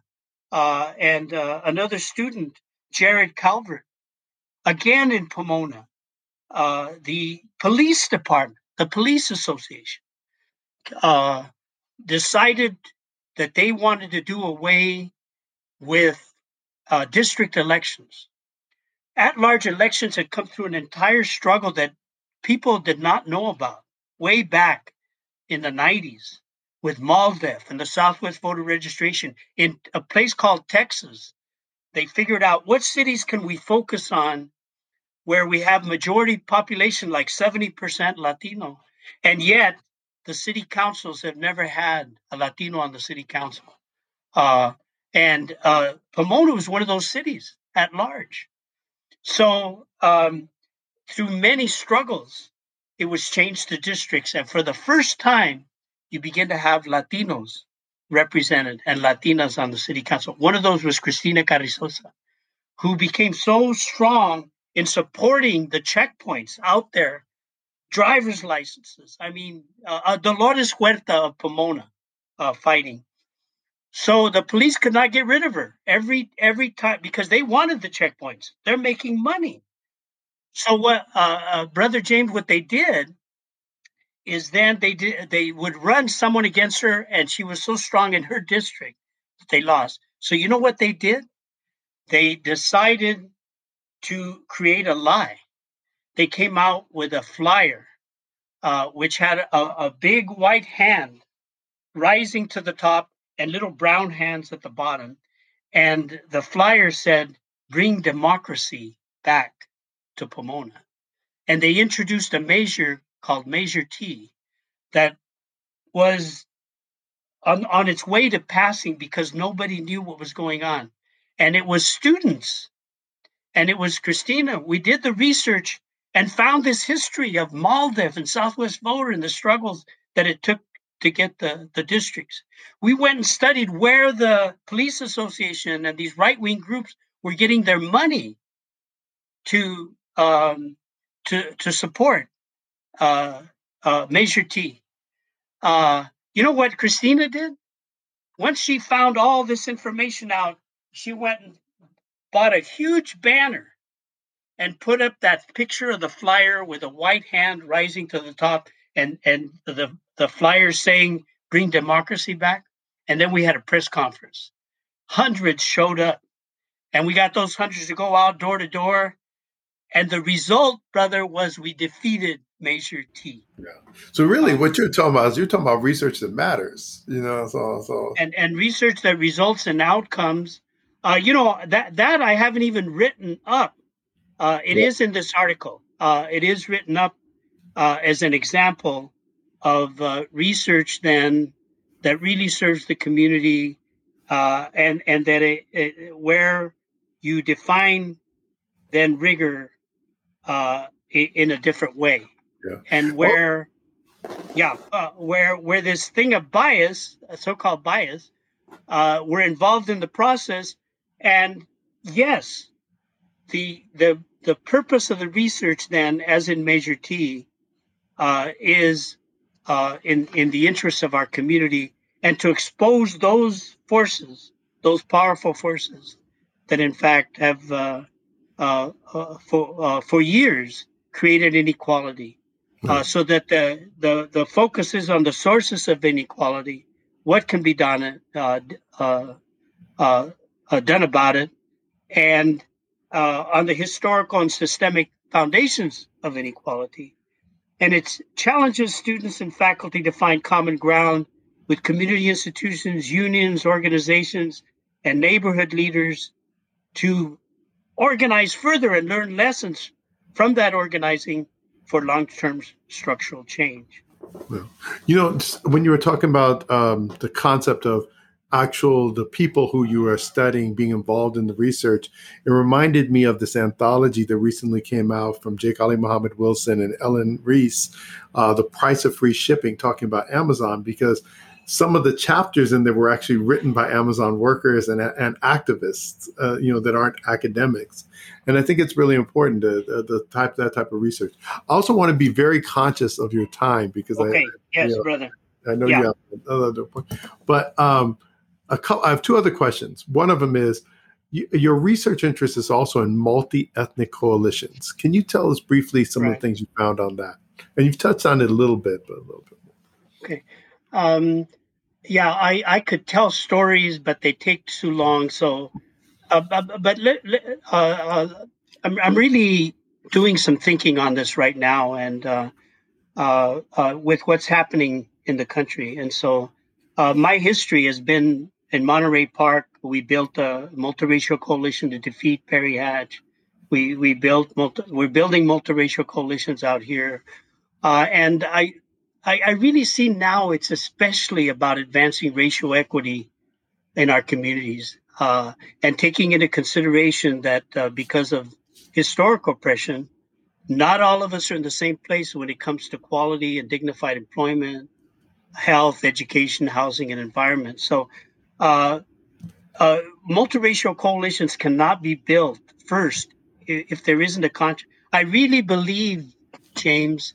uh, and uh, another student, Jared Calvert, again in Pomona, uh, the police department, the police association, uh, decided that they wanted to do away with uh, district elections. At large elections had come through an entire struggle that people did not know about way back in the 90s with MALDEF and the Southwest voter registration in a place called Texas. They figured out what cities can we focus on where we have majority population like 70% Latino. And yet the city councils have never had a Latino on the city council. Uh, and uh, Pomona was one of those cities at large. So, um, through many struggles, it was changed to districts. And for the first time, you begin to have Latinos represented and Latinas on the city council. One of those was Cristina Carrizosa, who became so strong in supporting the checkpoints out there, driver's licenses. I mean, uh, uh, Dolores Huerta of Pomona uh, fighting. So the police could not get rid of her every every time because they wanted the checkpoints. They're making money. So what, uh, uh, brother James? What they did is then they did they would run someone against her, and she was so strong in her district that they lost. So you know what they did? They decided to create a lie. They came out with a flyer, uh, which had a, a big white hand rising to the top and little brown hands at the bottom. And the flyer said, Bring democracy back to Pomona. And they introduced a measure called Measure T that was on, on its way to passing because nobody knew what was going on. And it was students. And it was Christina. We did the research and found this history of MALDEF and Southwest Voter and the struggles that it took to get the, the districts. We went and studied where the police association and these right wing groups were getting their money to um, to to support uh, uh, T. Uh, you know what Christina did? Once she found all this information out, she went and bought a huge banner and put up that picture of the flyer with a white hand rising to the top and and the the flyers saying bring democracy back and then we had a press conference hundreds showed up and we got those hundreds to go out door to door and the result brother was we defeated measure t. Yeah. So really um, what you're talking about is you're talking about research that matters you know so so. And and research that results in outcomes. Uh you know that that i haven't even written up. Uh it yeah. is in this article. Uh it is written up uh, as an example of uh, research then that really serves the community uh, and and that it, it, where you define then rigor uh, in a different way yeah. and where well, yeah uh, where where this thing of bias so-called bias uh, we're involved in the process and yes the the the purpose of the research then as in measure t uh, is uh, in in the interests of our community, and to expose those forces, those powerful forces, that in fact have uh, uh, uh for uh, for years created inequality, mm. so that the, the the focus is on the sources of inequality, what can be done uh, uh, done about it, and on the historical and systemic foundations of inequality and it challenges students and faculty to find common ground with community institutions, unions, organizations, and neighborhood leaders to organize further and learn lessons from that organizing for long-term structural change. Well, you know, when you were talking about um, the concept of actual the people who you are studying being involved in the research it reminded me of this anthology that recently came out from Jake Alimahomed-Wilson and ellen reese uh, the price of free shipping talking about amazon because some of the chapters in there were actually written by amazon workers and, and activists uh, you know that aren't academics and i think it's really important to the type that type of research i also want to be very conscious of your time because okay. i yes you know, brother I know yeah. you have another point, but um, a couple, I have two other questions. One of them is you, your research interest is also in multi-ethnic coalitions. Can you tell us briefly some right. of the things you found on that? And you've touched on it a little bit, but a little bit more. Okay. Um, yeah, I, I could tell stories, but they take too long. So, uh, but, but uh, uh, I'm, I'm really doing some thinking on this right now, and uh, uh, uh, with what's happening in the country, and so my history has been in Monterey Park, we built a multiracial coalition to defeat Barry Hatch. We we built multi, we're building multiracial coalitions out here, uh, and I, I, I really see now it's especially about advancing racial equity in our communities uh, and taking into consideration that uh, because of historic oppression, not all of us are in the same place when it comes to quality and dignified employment, health, education, housing, and environment. So uh, uh, multiracial coalitions cannot be built first if there isn't a contract. I really believe, James,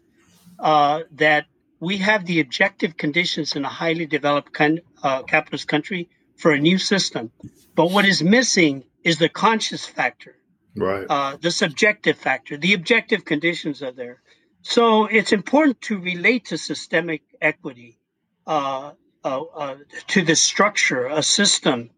uh, that we have the objective conditions in a highly developed con- uh, capitalist country for a new system. But what is missing is the conscious factor, right? Uh, the subjective factor. The objective conditions are there. So it's important to relate to systemic equity uh, uh, uh, to the structure, a system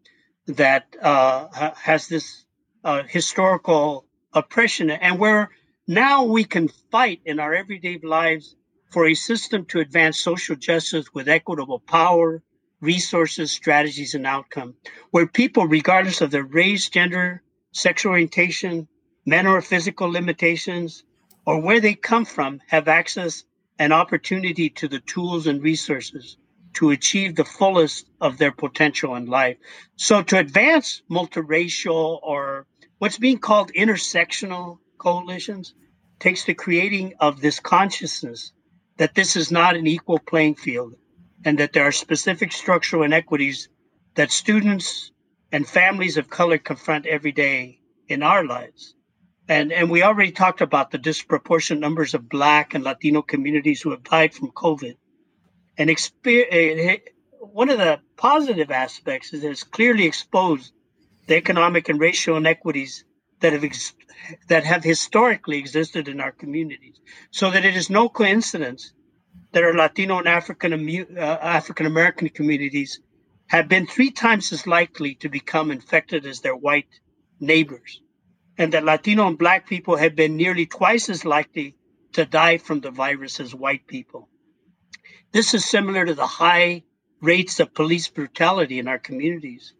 that uh, has this uh, historical oppression, and where now we can fight in our everyday lives for a system to advance social justice with equitable power, resources, strategies, and outcome, where people, regardless of their race, gender, sexual orientation, mental or physical limitations, or where they come from, have access and opportunity to the tools and resources to achieve the fullest of their potential in life. So, to advance multiracial or what's being called intersectional coalitions takes the creating of this consciousness that this is not an equal playing field and that there are specific structural inequities that students and families of color confront every day in our lives. And, and we already talked about the disproportionate numbers of Black and Latino communities who have died from COVID and exper- eh, eh, one of the positive aspects is that it's clearly exposed the economic and racial inequities that have ex- that have historically existed in our communities. So that it is no coincidence that our Latino and African uh, African American communities have been three times as likely to become infected as their white neighbors, and that Latino and Black people have been nearly twice as likely to die from the virus as white people. This is similar to the high rates of police brutality in our communities.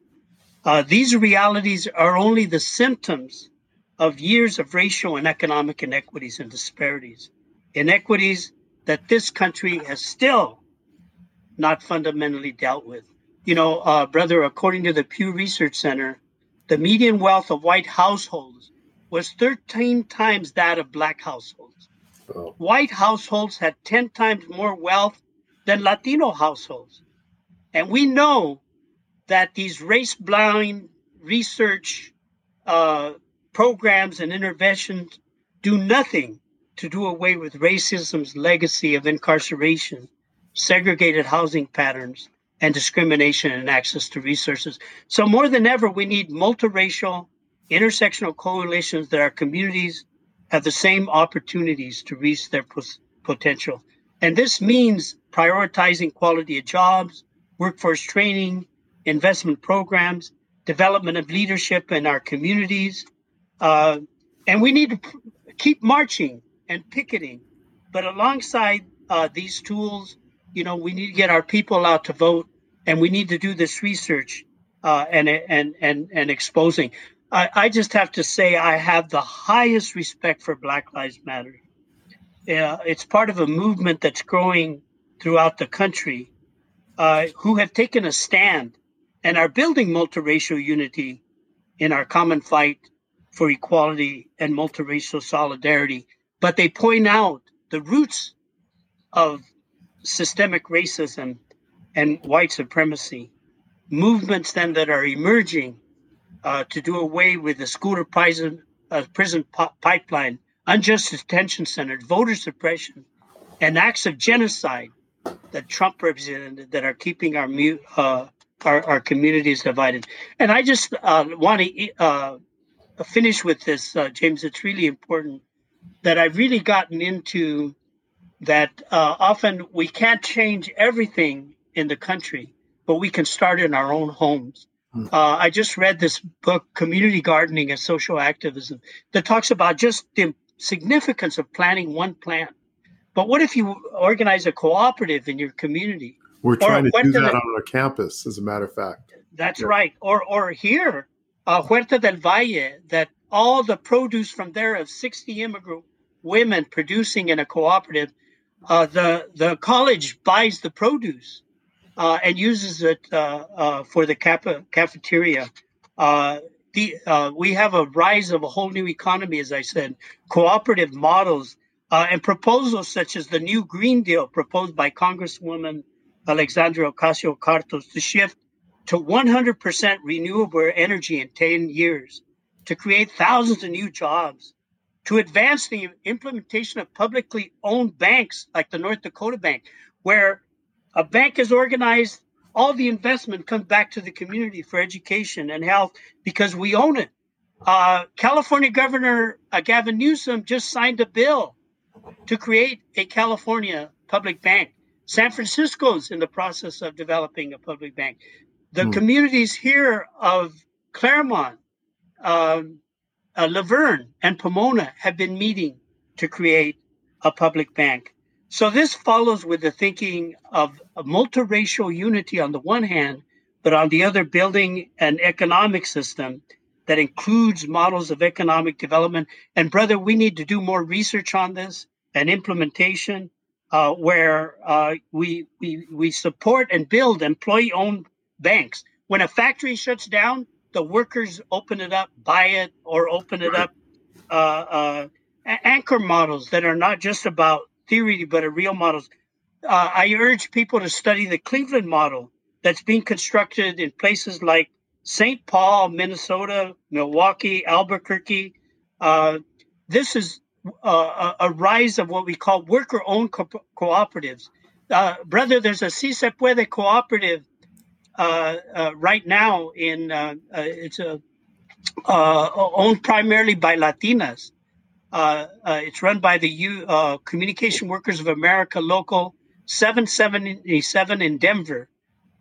Uh, these realities are only the symptoms of years of racial and economic inequities and disparities, inequities that this country has still not fundamentally dealt with. You know, uh, brother, according to the Pew Research Center, the median wealth of white households was 13 times that of black households. Oh. White households had 10 times more wealth than Latino households. And we know that these race blind research uh, programs and interventions do nothing to do away with racism's legacy of incarceration, segregated housing patterns, and discrimination in access to resources. So, more than ever, we need multiracial, intersectional coalitions that our communities have the same opportunities to reach their potential. And this means prioritizing quality of jobs, workforce training, investment programs, development of leadership in our communities. Uh, and we need to keep marching and picketing. But alongside uh, these tools, you know, we need to get our people out to vote and we need to do this research uh, and, and, and, and exposing. I, I just have to say, I have the highest respect for Black Lives Matter uh, it's part of a movement that's growing throughout the country uh, who have taken a stand and are building multiracial unity in our common fight for equality and multiracial solidarity. But they point out the roots of systemic racism and white supremacy. Movements then that are emerging uh, to do away with the school prison, uh, prison pipeline, unjust detention centers, voter suppression, and acts of genocide that Trump represented that are keeping our uh, our, our communities divided. And I just uh, want to uh, finish with this, uh, James. It's really important that I've really gotten into that uh, often we can't change everything in the country, but we can start in our own homes. Hmm. Uh, I just read this book, Community Gardening and Social Activism, that talks about just the significance of planting one plant. But what if you organize a cooperative in your community? We're trying to do that on our campus, as a matter of fact. That's yeah. right. Or, or here, uh, Huerta del Valle, that all the produce from there of 60 immigrant women producing in a cooperative, uh, the the college buys the produce uh, and uses it uh, uh, for the cap- cafeteria. Uh, the, we have a rise of a whole new economy, as I said, cooperative models and proposals such as the new Green Deal proposed by Congresswoman Alexandria Ocasio Cortez to shift to 100% renewable energy in 10 years, to create thousands of new jobs, to advance the implementation of publicly owned banks like the North Dakota Bank, where a bank is organized, all the investment comes back to the community for education and health because we own it. Uh, California Governor uh, Gavin Newsom just signed a bill to create a California public bank. San Francisco's in the process of developing a public bank. The hmm. communities here of Claremont, um, uh, La Verne, and Pomona have been meeting to create a public bank. So this follows with the thinking of a multiracial unity on the one hand, but on the other, building an economic system that includes models of economic development. And brother, we need to do more research on this and implementation, uh, where uh, we, we we support and build employee-owned banks. When a factory shuts down, the workers open it up, buy it, or open it up. Uh, uh anchor models that are not just about theory, but a real models. Uh, I urge people to study the Cleveland model that's being constructed in places like St. Paul, Minnesota, Milwaukee, Albuquerque. Uh, this is uh, a, rise of what we call worker owned co- cooperatives. Uh, brother, there's a Si Se Puede cooperative right now in it's a, owned primarily by Latinas. Uh, uh, it's run by the U, uh, Communication Workers of America Local 777 in Denver.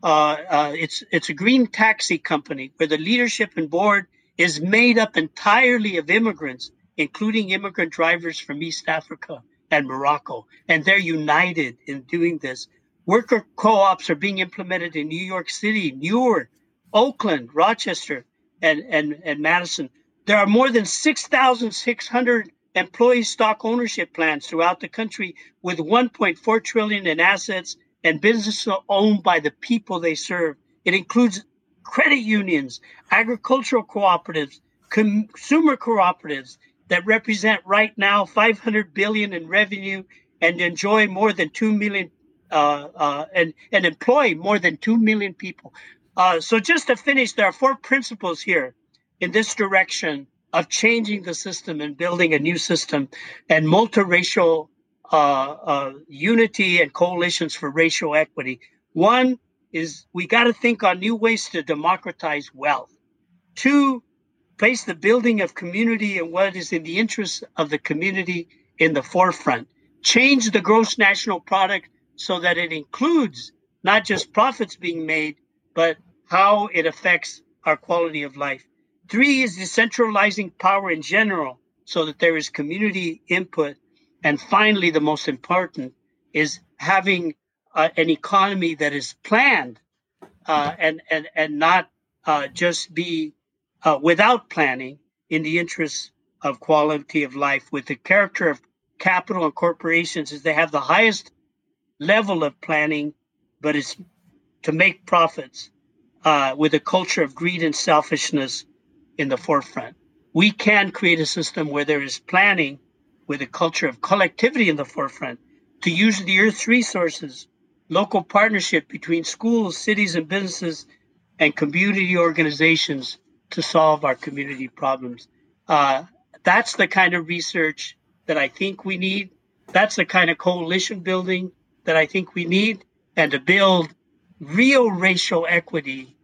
Uh, uh, it's it's a green taxi company where the leadership and board is made up entirely of immigrants, including immigrant drivers from East Africa and Morocco, and they're united in doing this. Worker co-ops are being implemented in New York City, Newark, Oakland, Rochester, and and, and Madison. There are more than 6,600 employee stock ownership plans throughout the country with 1.4 trillion in assets and businesses owned by the people they serve. It includes credit unions, agricultural cooperatives, consumer cooperatives that represent right now 500 billion in revenue and enjoy more than 2 million and, and employ more than 2 million people. Uh, so just to finish, there are four principles here in this direction of changing the system and building a new system and multiracial uh, uh, unity and coalitions for racial equity. One is we got to think on new ways to democratize wealth. Two, place the building of community and what is in the interest of the community in the forefront. Change the gross national product so that it includes not just profits being made, but how it affects our quality of life. Three is decentralizing power in general so that there is community input. And finally, the most important is having uh, an economy that is planned uh, and, and, and not uh, just be uh, without planning in the interests of quality of life. With the character of capital and corporations, is they have the highest level of planning, but it's to make profits uh, with a culture of greed and selfishness in the forefront. We can create a system where there is planning with a culture of collectivity in the forefront to use the earth's resources, local partnership between schools, cities, and businesses, and community organizations to solve our community problems. Uh, that's the kind of research that I think we need. That's the kind of coalition building that I think we need, and to build real racial equity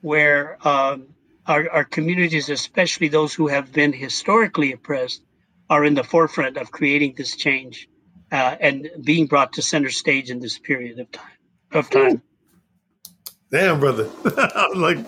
where um, our, our communities, especially those who have been historically oppressed, are in the forefront of creating this change uh, and being brought to center stage in this period of time. Of time. Damn, brother. like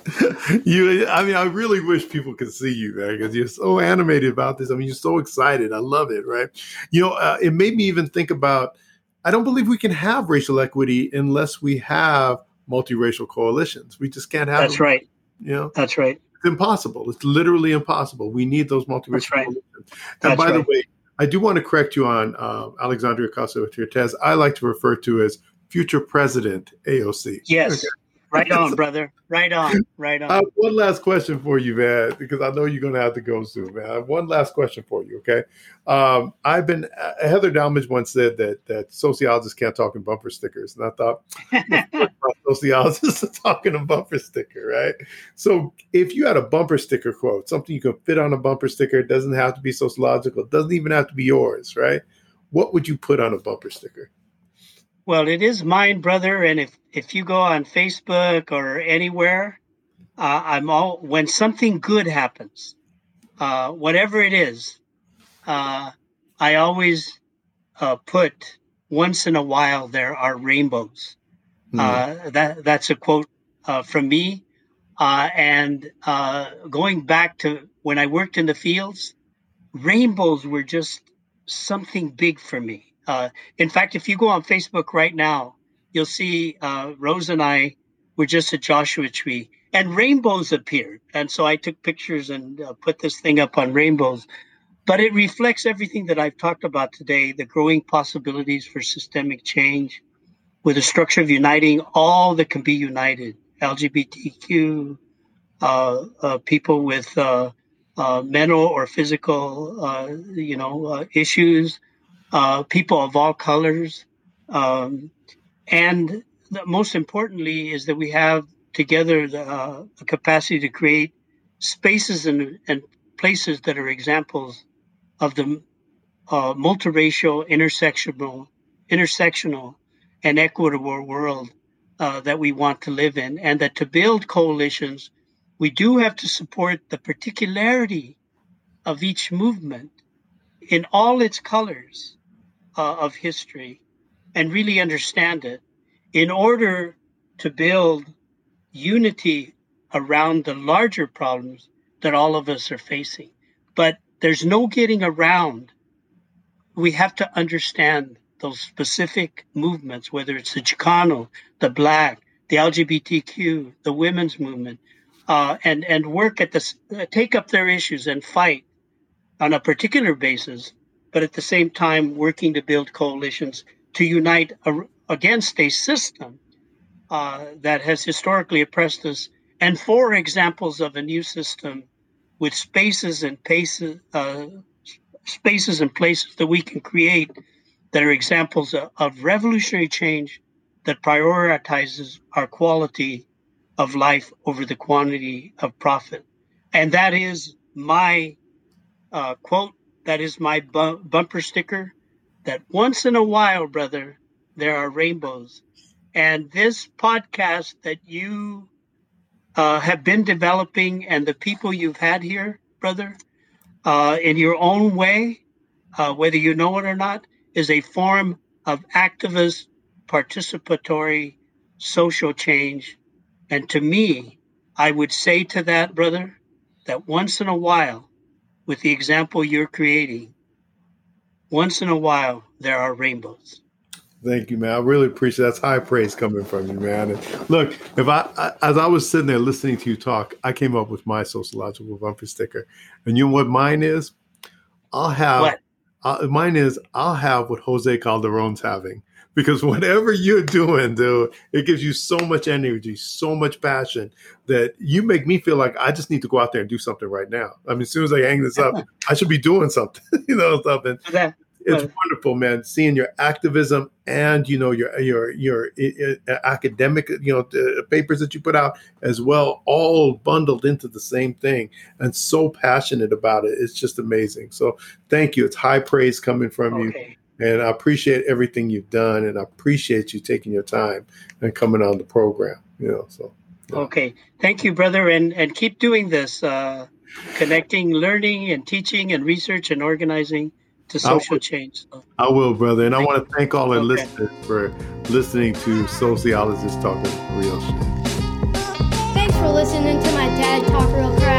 you, I mean, I really wish people could see you, man, because you're so animated about this. I mean, you're so excited. I love it, right? You know, uh, it made me even think about. I don't believe we can have racial equity unless we have multiracial coalitions. We just can't have. That's them, right. You know, that's right. It's impossible. It's literally impossible. We need those multiracial. That's right. Coalitions. And that's by right. the way, I do want to correct you on uh, Alexandria Ocasio Cortez. I like to refer to as future president AOC. Yes. Okay. Right on, brother. Right on. Right on. One last question for you, man, because I know you're going to have to go soon, man. I have one last question for you, okay? Um, I've been uh, Heather Talmadge once said that that sociologists can't talk in bumper stickers, and I thought sociologists are talking a bumper sticker, right? So if you had a bumper sticker quote, something you can fit on a bumper sticker, it doesn't have to be sociological, it doesn't even have to be yours, right? What would you put on a bumper sticker? Well, it is mine, brother. And if if you go on Facebook or anywhere, uh, I'm all when something good happens, uh, whatever it is, uh, I always uh, put once in a while there are rainbows. Mm. that that's a quote uh, from me. and going back to when I worked in the fields, rainbows were just something big for me. Uh, in fact, if you go on Facebook right now, you'll see uh, Rose and I were just at Joshua Tree, and rainbows appeared. And so I took pictures and uh, put this thing up on rainbows. But it reflects everything that I've talked about today the growing possibilities for systemic change with a structure of uniting all that can be united LGBTQ, uh, uh, people with mental or physical, you know, issues uh, people of all colors. Um, and the, most importantly is that we have together the, uh, the capacity to create spaces and, and, places that are examples of the uh, multiracial, intersectional, intersectional, and equitable world uh, that we want to live in, and that to build coalitions, we do have to support the particularity of each movement in all its colors uh, of history and really understand it in order to build unity around the larger problems that all of us are facing. But there's no getting around. We have to understand those specific movements, whether it's the Chicano, the Black, the LGBTQ, the women's movement, uh, and and work at this, uh, take up their issues and fight on a particular basis but at the same time working to build coalitions to unite a, against a system uh, that has historically oppressed us. And four examples of a new system with spaces and paces, uh, spaces and places that we can create that are examples of, of revolutionary change that prioritizes our quality of life over the quantity of profit. And that is my uh, quote that is my bu- bumper sticker. That once in a while, brother, there are rainbows. And this podcast that you uh, have been developing and the people you've had here, brother, uh, in your own way, uh, whether you know it or not, is a form of activist, participatory, social change. And to me, I would say to that, brother, that once in a while, with the example you're creating, once in a while there are rainbows. Thank you, man. I really appreciate that's high praise coming from you, man. And look, if I, I, as I was sitting there listening to you talk, I came up with my sociological bumper sticker, and you know what mine is? I'll have what? Uh, mine is I'll have what Jose Calderon's having. Because whatever you're doing, dude, it gives you so much energy, so much passion that you make me feel like I just need to go out there and do something right now. I mean, as soon as I hang this up, I should be doing something, you know, something. That, it's wonderful, man. Seeing your activism and you know your your your uh, academic you know papers that you put out as well, all bundled into the same thing, and so passionate about it. It's just amazing. So thank you. It's high praise coming from okay. you, and I appreciate everything you've done, and I appreciate you taking your time and coming on the program. You know, so. Yeah. Okay, thank you, brother, and and keep doing this, uh, connecting, learning, and teaching, and research and organizing to social will, change. So. I will, brother. And I want to thank all our okay. listeners for listening to Sociologists Talking Real Shit. Thanks for listening to my dad talk real crap.